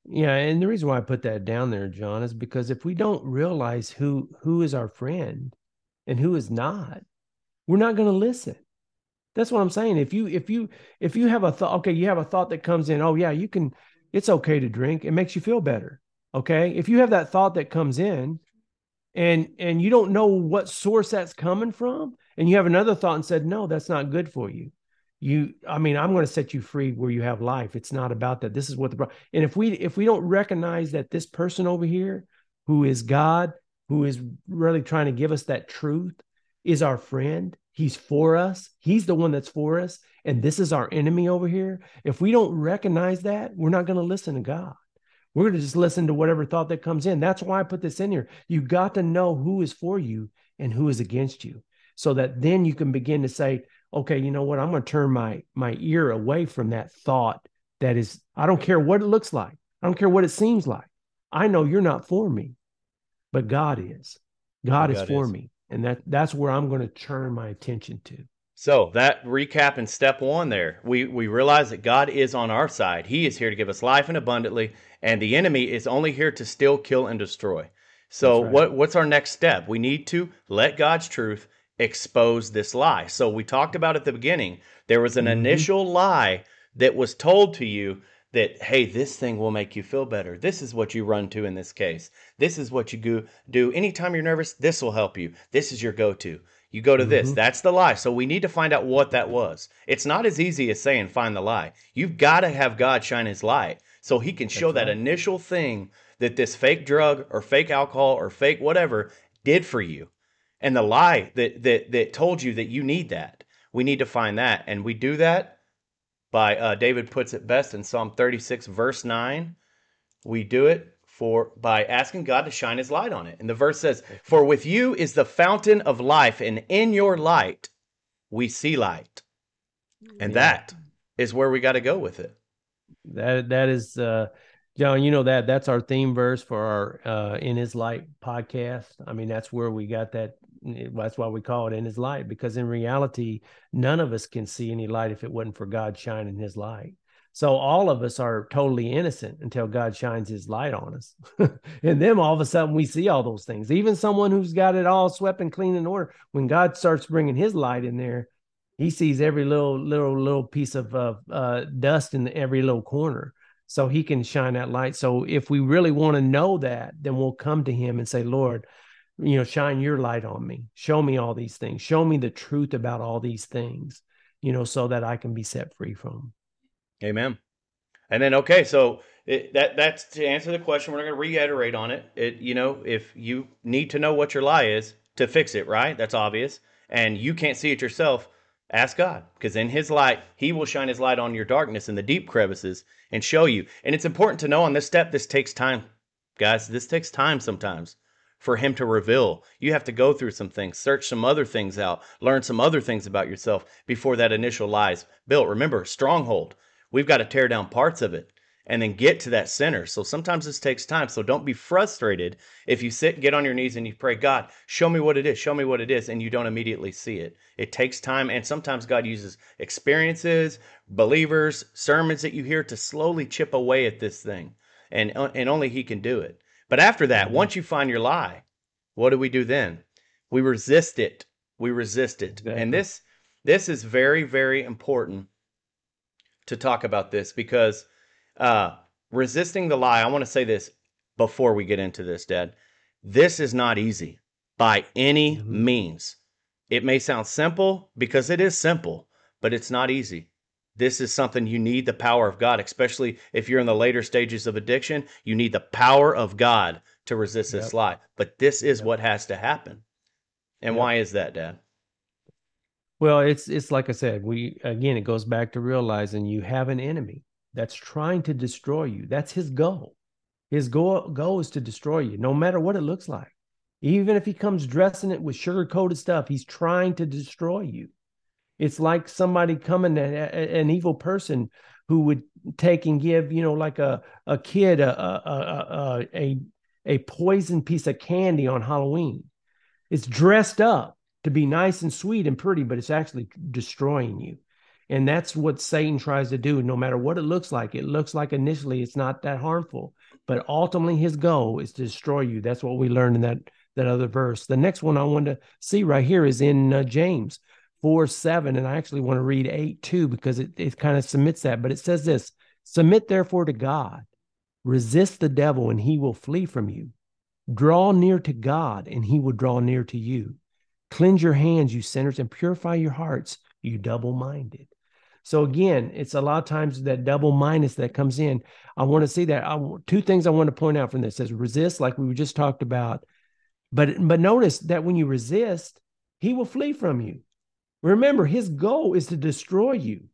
Yeah, and the reason why I put that down there, John, is because if we don't realize who who is our friend and who is not, we're not going to listen. That's what I'm saying. If you if you if you have a thought, okay, you have a thought that comes in, oh yeah, you can. It's okay to drink. It makes you feel better. Okay, if you have that thought that comes in, and and you don't know what source that's coming from, and you have another thought and said, no, that's not good for you you i mean i'm going to set you free where you have life. It's not about that. This is what the and if we if we don't recognize that this person over here who is god who is really trying to give us that truth is our friend he's for us he's the one that's for us and this is our enemy over here if we don't recognize that we're not going to listen to god. We're going to just listen to whatever thought that comes in. That's why i put this in here. You got to know who is for you and who is against you so that then you can begin to say okay, you know what? I'm going to turn my my ear away from that thought that is I don't care what it looks like. I don't care what it seems like. I know you're not for me, but God is. God, God is for is. me. And that that's where I'm going to turn my attention to. So that recap in step one there, we, we realize that God is on our side. He is here to give us life and abundantly, and the enemy is only here to still kill, and destroy. So right. what what's our next step? We need to let God's truth expose this lie. So we talked about at the beginning, there was an mm-hmm. initial lie that was told to you that hey this thing will make you feel better this is what you run to in this case this is what you go, do anytime you're nervous this will help you this is your go-to you go to mm-hmm. this. That's the lie. So we need to find out what that was. It's not as easy as saying find the lie. You've got to have God shine his light so he can show that initial thing that this fake drug or fake alcohol or fake whatever did for you. And the lie that that that told you that you need that. We need to find that. And we do that by uh, David puts it best in Psalm 36 verse 9. We do it for by asking God to shine his light on it. And the verse says, "For with you is the fountain of life, and in your light we see light." And yeah. that is where we got to go with it. That that is uh John, you know that that's our theme verse for our uh in his light podcast. I mean, that's where we got that that's why we call it in his light because in reality none of us can see any light if it wasn't for God shining his light. So all of us are totally innocent until God shines his light on us. and then all of a sudden we see all those things. Even someone who's got it all swept and clean and order, when God starts bringing his light in there, he sees every little, little, little piece of uh, uh, dust in every little corner. So he can shine that light. So if we really want to know that, then we'll come to him and say, Lord, you know, shine your light on me. Show me all these things. Show me the truth about all these things, you know, so that I can be set free from. Amen. And then okay, so it, that that's to answer the question. We're going to reiterate on it. It you know if you need to know what your lie is to fix it, right? That's obvious, and you can't see it yourself. Ask God, because in His light, He will shine His light on your darkness in the deep crevices and show you. And it's important to know on this step, this takes time, guys. This takes time sometimes for Him to reveal. You have to go through some things, search some other things out, learn some other things about yourself before that initial lie is built. Remember, stronghold We've got to tear down parts of it and then get to that center. So sometimes this takes time. So don't be frustrated if you sit, get on your knees, and you pray, God, show me what it is, show me what it is, and you don't immediately see it. It takes time. And sometimes God uses experiences, believers, sermons that you hear to slowly chip away at this thing. And, uh, and only He can do it. But after that, mm-hmm. once you find your lie, what do we do then? We resist it. We resist it. Exactly. And this this is very, very important to talk about this because uh, resisting the lie, I want to say this before we get into this, Dad. This is not easy by any mm-hmm. means. It may sound simple because it is simple, but it's not easy. This is something you need the power of God, especially if you're in the later stages of addiction. You need the power of God to resist yep. this lie. But this is yep. what has to happen. And yep. why is that, Dad? Well, it's it's like I said, we again it goes back to realizing you have an enemy that's trying to destroy you. That's his goal. His goal goal is to destroy you, no matter what it looks like. Even if he comes dressing it with sugar coated stuff, he's trying to destroy you. It's like somebody coming, an evil person who would take and give, you know, like a a kid a a a, a, a poison piece of candy on Halloween. It's dressed up to be nice and sweet and pretty, but it's actually destroying you. And that's what Satan tries to do, no matter what it looks like. It looks like initially it's not that harmful, but ultimately his goal is to destroy you. That's what we learned in that, that other verse. The next one I want to see right here is in uh, James 4 7. And I actually want to read 8 too, because it, it kind of submits that. But it says this Submit therefore to God, resist the devil, and he will flee from you. Draw near to God, and he will draw near to you. Cleanse your hands, you sinners, and purify your hearts, you double minded. So again, it's a lot of times that double minus that comes in. I want to see that. I, two things I want to point out from this is resist, like we just talked about. But but notice that when you resist, he will flee from you. Remember, his goal is to destroy you.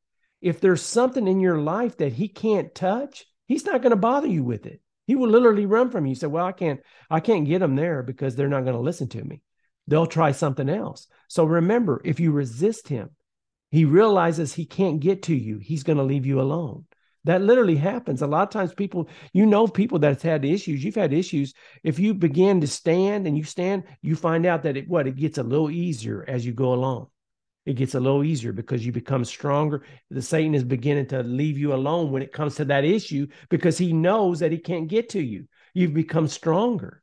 If there's something in your life that he can't touch, he's not going to bother you with it. He will literally run from you. Say, "Well, I can't, I can't get them there because they're not going to listen to me." they'll try something else. So remember, if you resist him, he realizes he can't get to you. He's going to leave you alone. That literally happens. A lot of times, people, you know, people that's had issues, you've had issues. If you begin to stand and you stand, you find out that it, what, it gets a little easier as you go along. It gets a little easier because you become stronger. The Satan is beginning to leave you alone when it comes to that issue because he knows that he can't get to you. You've become stronger,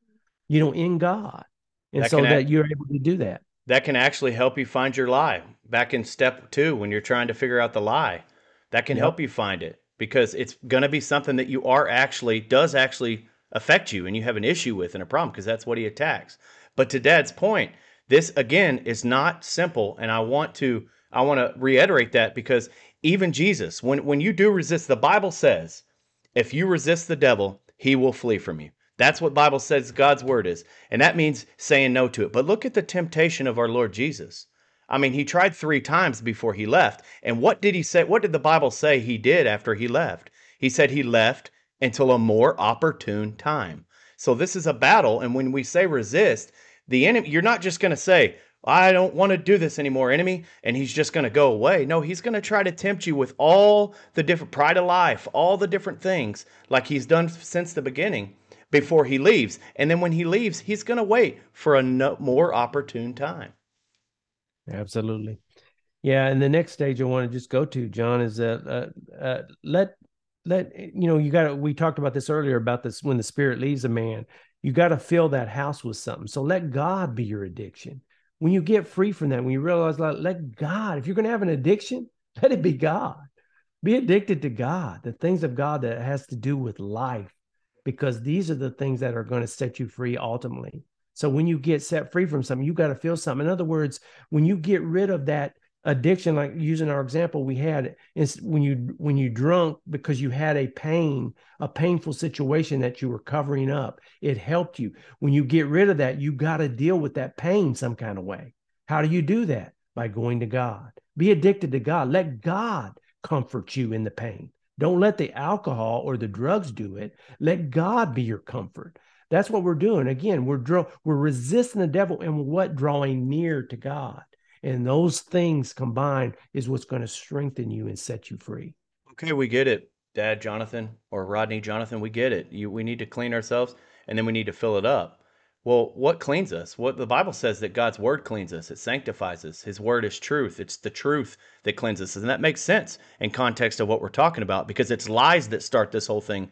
you know, in God. And that so that act, you're able to do that. That can actually help you find your lie. Back in step two, when you're trying to figure out the lie, that can yep. help you find it because it's going to be something that you are actually, does actually affect you and you have an issue with and a problem because that's what he attacks. But to dad's point, this again is not simple, and I want to I want to reiterate that because even Jesus, when when you do resist, the Bible says, if you resist the devil, he will flee from you. That's what Bible says God's word is. And that means saying no to it. But look at the temptation of our Lord Jesus. I mean, he tried 3 times before he left. And what did he say? What did the Bible say he did after he left? He said he left until a more opportune time. So this is a battle and when we say resist, the enemy, you're not just going to say, I don't want to do this anymore, enemy, and he's just going to go away. No, he's going to try to tempt you with all the different pride of life, all the different things like he's done since the beginning before he leaves. And then when he leaves, he's going to wait for a no, more opportune time. Absolutely. Yeah, and the next stage I want to just go to, John, is that uh, uh, let let you know you got to. We talked about this earlier about this when the spirit leaves a man you got to fill that house with something. So let God be your addiction. When you get free from that, when you realize, like, let God, if you're going to have an addiction, let it be God. Be addicted to God, the things of God that has to do with life, because these are the things that are going to set you free ultimately. So when you get set free from something, you got to feel something. In other words, when you get rid of that addiction like using our example we had is when you when you drunk because you had a pain a painful situation that you were covering up it helped you. When you get rid of that you got to deal with that pain some kind of way. How do you do that? By going to god. Be addicted to god. Let god comfort you in the pain. Don't let the alcohol or the drugs do it. Let god be your comfort. That's what we're doing. Again we're draw, we're resisting the devil and what? Drawing near to god and those things combined is what's going to strengthen you and set you free. Okay, we get it, Dad Jonathan or Rodney Jonathan. We get it. You, we need to clean ourselves and then we need to fill it up. Well, what cleans us? What the Bible says that God's word cleans us. It sanctifies us. His word is truth. It's the truth that cleanses us. And that makes sense in context of what we're talking about because it's lies that start this whole thing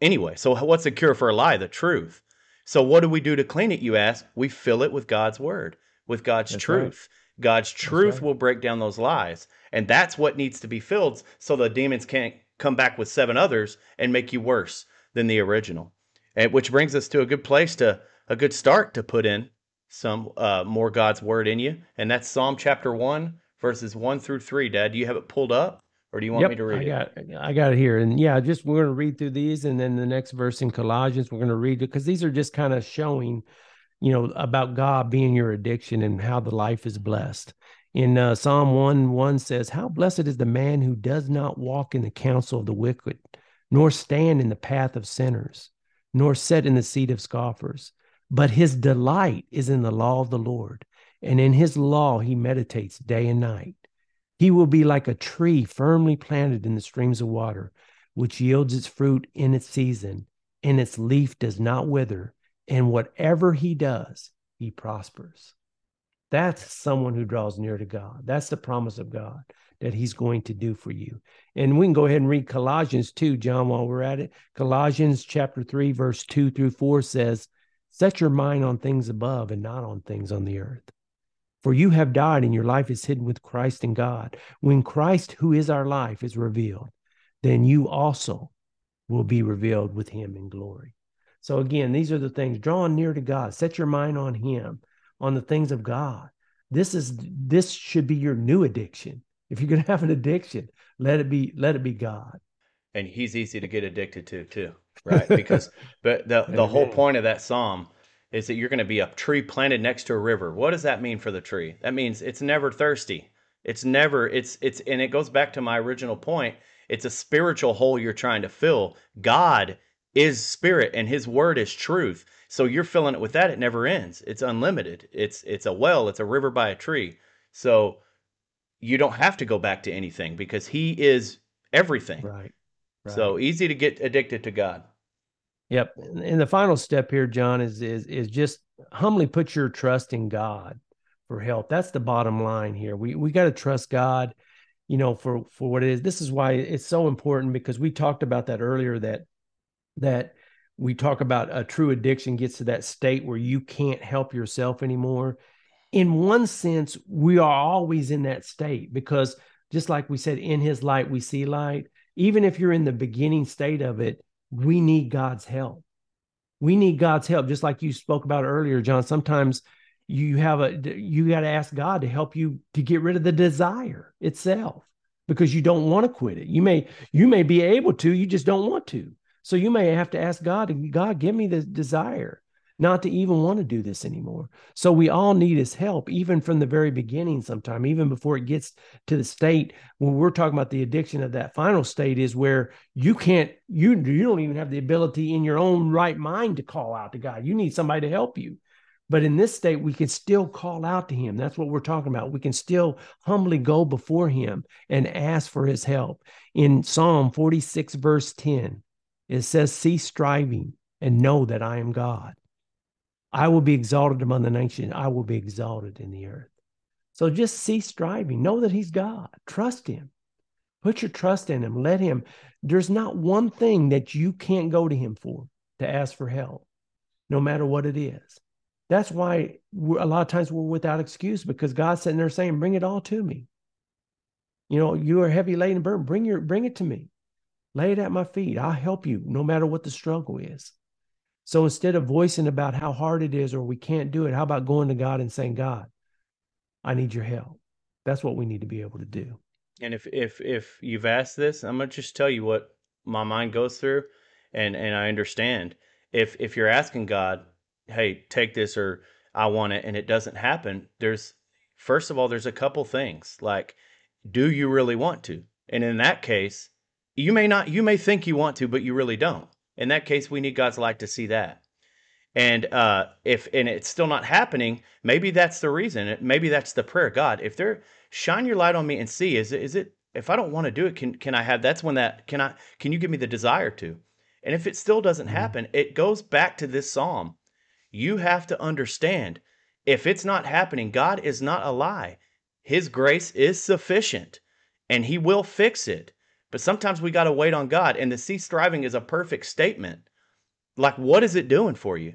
anyway. So what's the cure for a lie? The truth. So what do we do to clean it, you ask? We fill it with God's word, with God's That's truth. Right. God's truth right. will break down those lies. And that's what needs to be filled so the demons can't come back with seven others and make you worse than the original. And which brings us to a good place to a good start to put in some uh, more God's word in you. And that's Psalm chapter 1, verses 1 through 3. Dad, do you have it pulled up? Or do you want yep, me to read I got, it? I got it here. And yeah, just we're going to read through these. And then the next verse in Colossians, we're going to read it because these are just kind of showing you know, about God being your addiction and how the life is blessed. In uh, Psalm 1 1 says, How blessed is the man who does not walk in the counsel of the wicked, nor stand in the path of sinners, nor sit in the seat of scoffers. But his delight is in the law of the Lord, and in his law he meditates day and night. He will be like a tree firmly planted in the streams of water, which yields its fruit in its season, and its leaf does not wither and whatever he does, he prospers. That's someone who draws near to God. That's the promise of God that he's going to do for you. And we can go ahead and read Colossians 2, John, while we're at it. Colossians chapter 3, verse 2 through 4 says, Set your mind on things above and not on things on the earth. For you have died, and your life is hidden with Christ in God. When Christ, who is our life, is revealed, then you also will be revealed with him in glory. So again, these are the things drawing near to God. Set your mind on Him, on the things of God. This is this should be your new addiction. If you're going to have an addiction, let it be let it be God. And He's easy to get addicted to too, right? Because but the the whole point of that psalm is that you're going to be a tree planted next to a river. What does that mean for the tree? That means it's never thirsty. It's never it's it's and it goes back to my original point. It's a spiritual hole you're trying to fill. God is spirit and his word is truth. So you're filling it with that, it never ends. It's unlimited. It's it's a well, it's a river by a tree. So you don't have to go back to anything because he is everything. Right. right. So easy to get addicted to God. Yep. And the final step here, John, is is is just humbly put your trust in God for help. That's the bottom line here. We we got to trust God, you know, for for what it is. This is why it's so important because we talked about that earlier that that we talk about a true addiction gets to that state where you can't help yourself anymore. In one sense, we are always in that state because just like we said in his light we see light, even if you're in the beginning state of it, we need God's help. We need God's help just like you spoke about earlier, John. Sometimes you have a you got to ask God to help you to get rid of the desire itself because you don't want to quit it. You may you may be able to, you just don't want to. So you may have to ask God, God, give me the desire not to even want to do this anymore. So we all need his help, even from the very beginning, sometime, even before it gets to the state when we're talking about the addiction of that final state is where you can't, you, you don't even have the ability in your own right mind to call out to God. You need somebody to help you. But in this state, we can still call out to him. That's what we're talking about. We can still humbly go before him and ask for his help. In Psalm 46, verse 10, it says, Cease striving and know that I am God. I will be exalted among the nations. I will be exalted in the earth. So just cease striving. Know that he's God. Trust him. Put your trust in him. Let him. There's not one thing that you can't go to him for to ask for help, no matter what it is. That's why a lot of times we're without excuse because God's sitting there saying, "Bring it all to me." You know, you are heavy laden burden. Bring your, bring it to me. Lay it at my feet. I'll help you, no matter what the struggle is. So instead of voicing about how hard it is or we can't do it, how about going to God and saying, God, I need your help? That's what we need to be able to do. And if if if you've asked this, I'm gonna just tell you what my mind goes through, and and I understand. If if you're asking God, hey, take this or I want it, and it doesn't happen, there's first of all, there's a couple things like, do you really want to? And in that case, you may not, you may think you want to, but you really don't. In that case, we need God's light to see that. And uh, if and it's still not happening, maybe that's the reason. Maybe that's the prayer. God, if they're shine your light on me and see, is it is it if I don't want to do it, can can I have that's when that can I can you give me the desire to? And if it still doesn't mm-hmm. happen, it goes back to this psalm. You have to understand if it's not happening, God is not a lie. His grace is sufficient and he will fix it. But sometimes we got to wait on God. And the cease striving is a perfect statement. Like, what is it doing for you?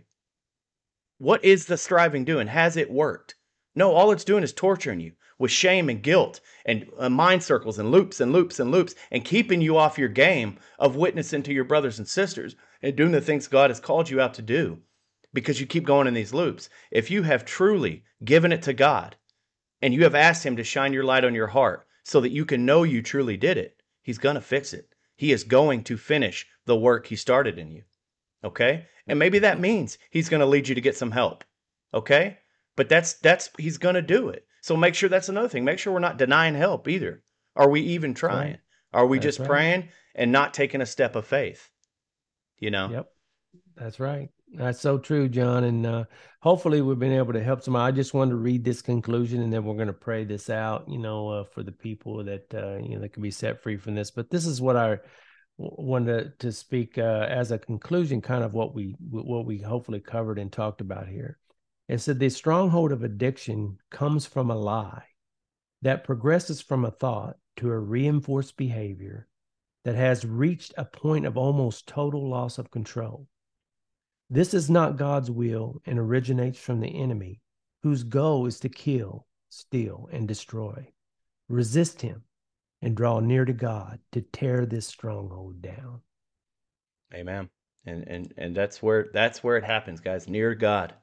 What is the striving doing? Has it worked? No, all it's doing is torturing you with shame and guilt and uh, mind circles and loops and loops and loops and keeping you off your game of witnessing to your brothers and sisters and doing the things God has called you out to do because you keep going in these loops. If you have truly given it to God and you have asked Him to shine your light on your heart so that you can know you truly did it, He's going to fix it. He is going to finish the work he started in you. Okay? And maybe that means he's going to lead you to get some help. Okay? But that's that's he's going to do it. So make sure that's another thing. Make sure we're not denying help either. Are we even trying? Right. Are we that's just right. praying and not taking a step of faith? You know? Yep. That's right. That's so true, John. And uh, hopefully, we've been able to help somebody. I just wanted to read this conclusion, and then we're going to pray this out. You know, uh, for the people that uh, you know that can be set free from this. But this is what I wanted to, to speak uh, as a conclusion, kind of what we what we hopefully covered and talked about here. It said the stronghold of addiction comes from a lie that progresses from a thought to a reinforced behavior that has reached a point of almost total loss of control. This is not God's will and originates from the enemy, whose goal is to kill, steal, and destroy. Resist him and draw near to God to tear this stronghold down. Amen. And and and that's where that's where it happens, guys. Near God.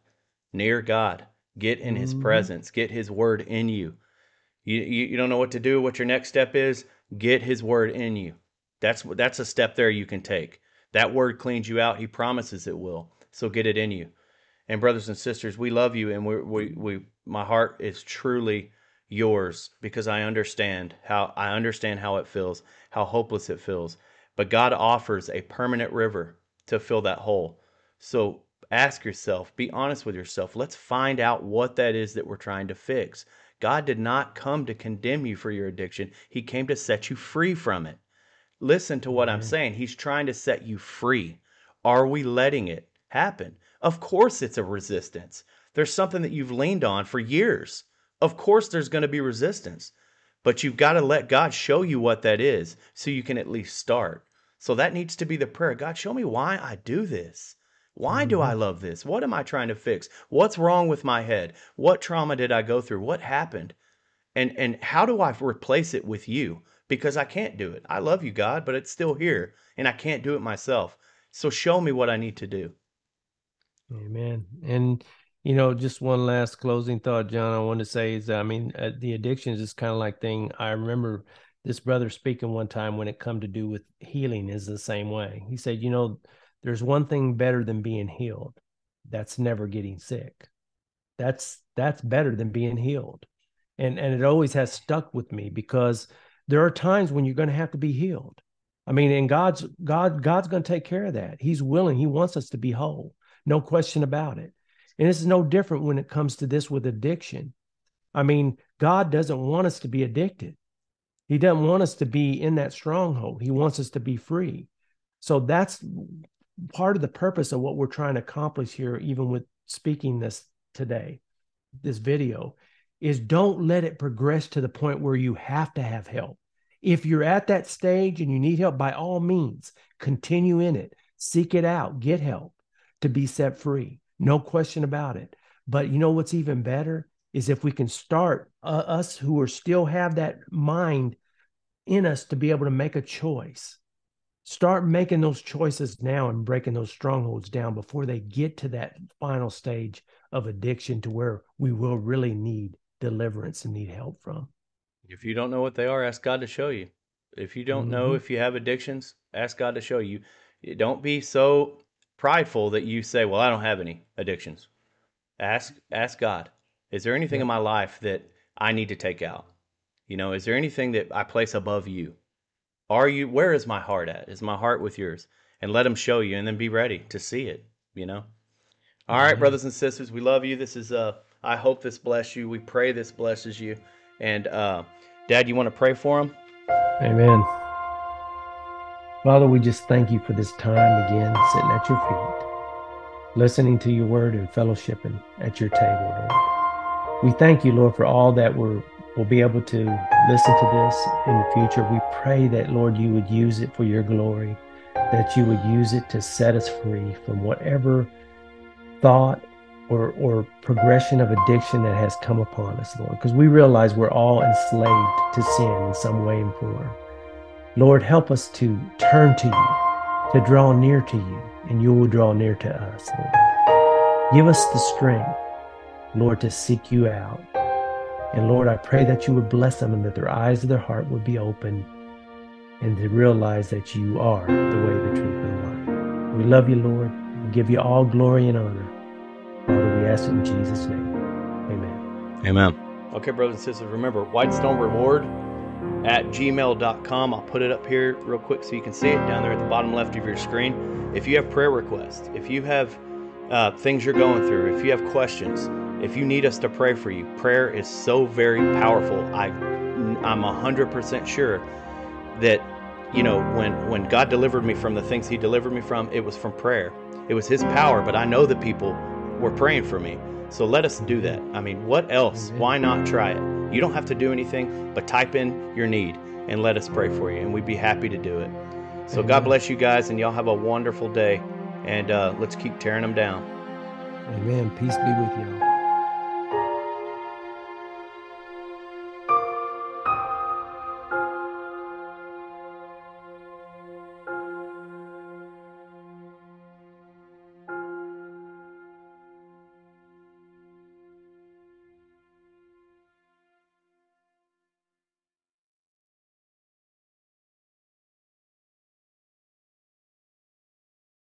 Near God. Get in his mm-hmm. presence. Get his word in you. You, you. you don't know what to do, what your next step is. Get his word in you. That's that's a step there you can take. That word cleans you out. He promises it will. So get it in you. And brothers and sisters, we love you, and we we, we my heart is truly yours because I understand how I understand how it feels, how hopeless it feels. But God offers a permanent river to fill that hole. So ask yourself, be honest with yourself. Let's find out what that is that we're trying to fix. God did not come to condemn you for your addiction. He came to set you free from it. Listen to what I'm saying. He's trying to set you free. Are we letting it happen? Of course, it's a resistance. There's something that you've leaned on for years. of course there's going to be resistance, but you've got to let God show you what that is so you can at least start. So that needs to be the prayer. God, show me why I do this. Why do I mm-hmm. love this? What am I trying to fix? What's wrong with my head? What trauma did I go through? What happened? And and how do I replace it with you? Because I can't do it. I love you, God, but it's still here and I can't do it myself. So show me what I need to do. Amen. And you know, just one last closing thought, John. I want to say is, I mean, uh, the addictions is just kind of like thing. I remember this brother speaking one time when it come to do with healing is the same way. He said, you know, there's one thing better than being healed. That's never getting sick. That's that's better than being healed. And and it always has stuck with me because there are times when you're going to have to be healed. I mean, and God's God God's going to take care of that. He's willing. He wants us to be whole. No question about it. And this is no different when it comes to this with addiction. I mean, God doesn't want us to be addicted. He doesn't want us to be in that stronghold. He wants us to be free. So that's part of the purpose of what we're trying to accomplish here, even with speaking this today, this video, is don't let it progress to the point where you have to have help. If you're at that stage and you need help, by all means, continue in it, seek it out, get help to be set free. No question about it. But you know what's even better is if we can start uh, us who are still have that mind in us to be able to make a choice. Start making those choices now and breaking those strongholds down before they get to that final stage of addiction to where we will really need deliverance and need help from. If you don't know what they are, ask God to show you. If you don't mm-hmm. know if you have addictions, ask God to show you. Don't be so prideful that you say, "Well, I don't have any addictions." Ask ask God. Is there anything yeah. in my life that I need to take out? You know, is there anything that I place above you? Are you where is my heart at? Is my heart with yours? And let him show you and then be ready to see it, you know? All right, brothers and sisters, we love you. This is uh I hope this bless you. We pray this blesses you. And uh Dad, you want to pray for him? Amen. Father, we just thank you for this time again sitting at your feet, listening to your word and fellowshipping at your table, Lord. We thank you, Lord, for all that we're, we'll be able to listen to this in the future. We pray that, Lord, you would use it for your glory, that you would use it to set us free from whatever thought or, or progression of addiction that has come upon us, Lord, because we realize we're all enslaved to sin in some way and form. Lord, help us to turn to you, to draw near to you, and you will draw near to us, Lord. Give us the strength, Lord, to seek you out. And Lord, I pray that you would bless them and that their eyes of their heart would be open and to realize that you are the way, the truth, and the life. We love you, Lord. We give you all glory and honor. Father, we ask it in Jesus' name. Amen. Amen. Okay, brothers and sisters, remember Whitestone Reward at gmail.com. I'll put it up here real quick so you can see it down there at the bottom left of your screen. If you have prayer requests, if you have uh, things you're going through, if you have questions, if you need us to pray for you, prayer is so very powerful. I, I'm 100% sure that, you know, when, when God delivered me from the things He delivered me from, it was from prayer. It was His power, but I know that people were praying for me. So let us do that. I mean, what else? Why not try it? You don't have to do anything but type in your need and let us pray for you, and we'd be happy to do it. So Amen. God bless you guys, and y'all have a wonderful day, and uh, let's keep tearing them down. Amen. Peace be with you.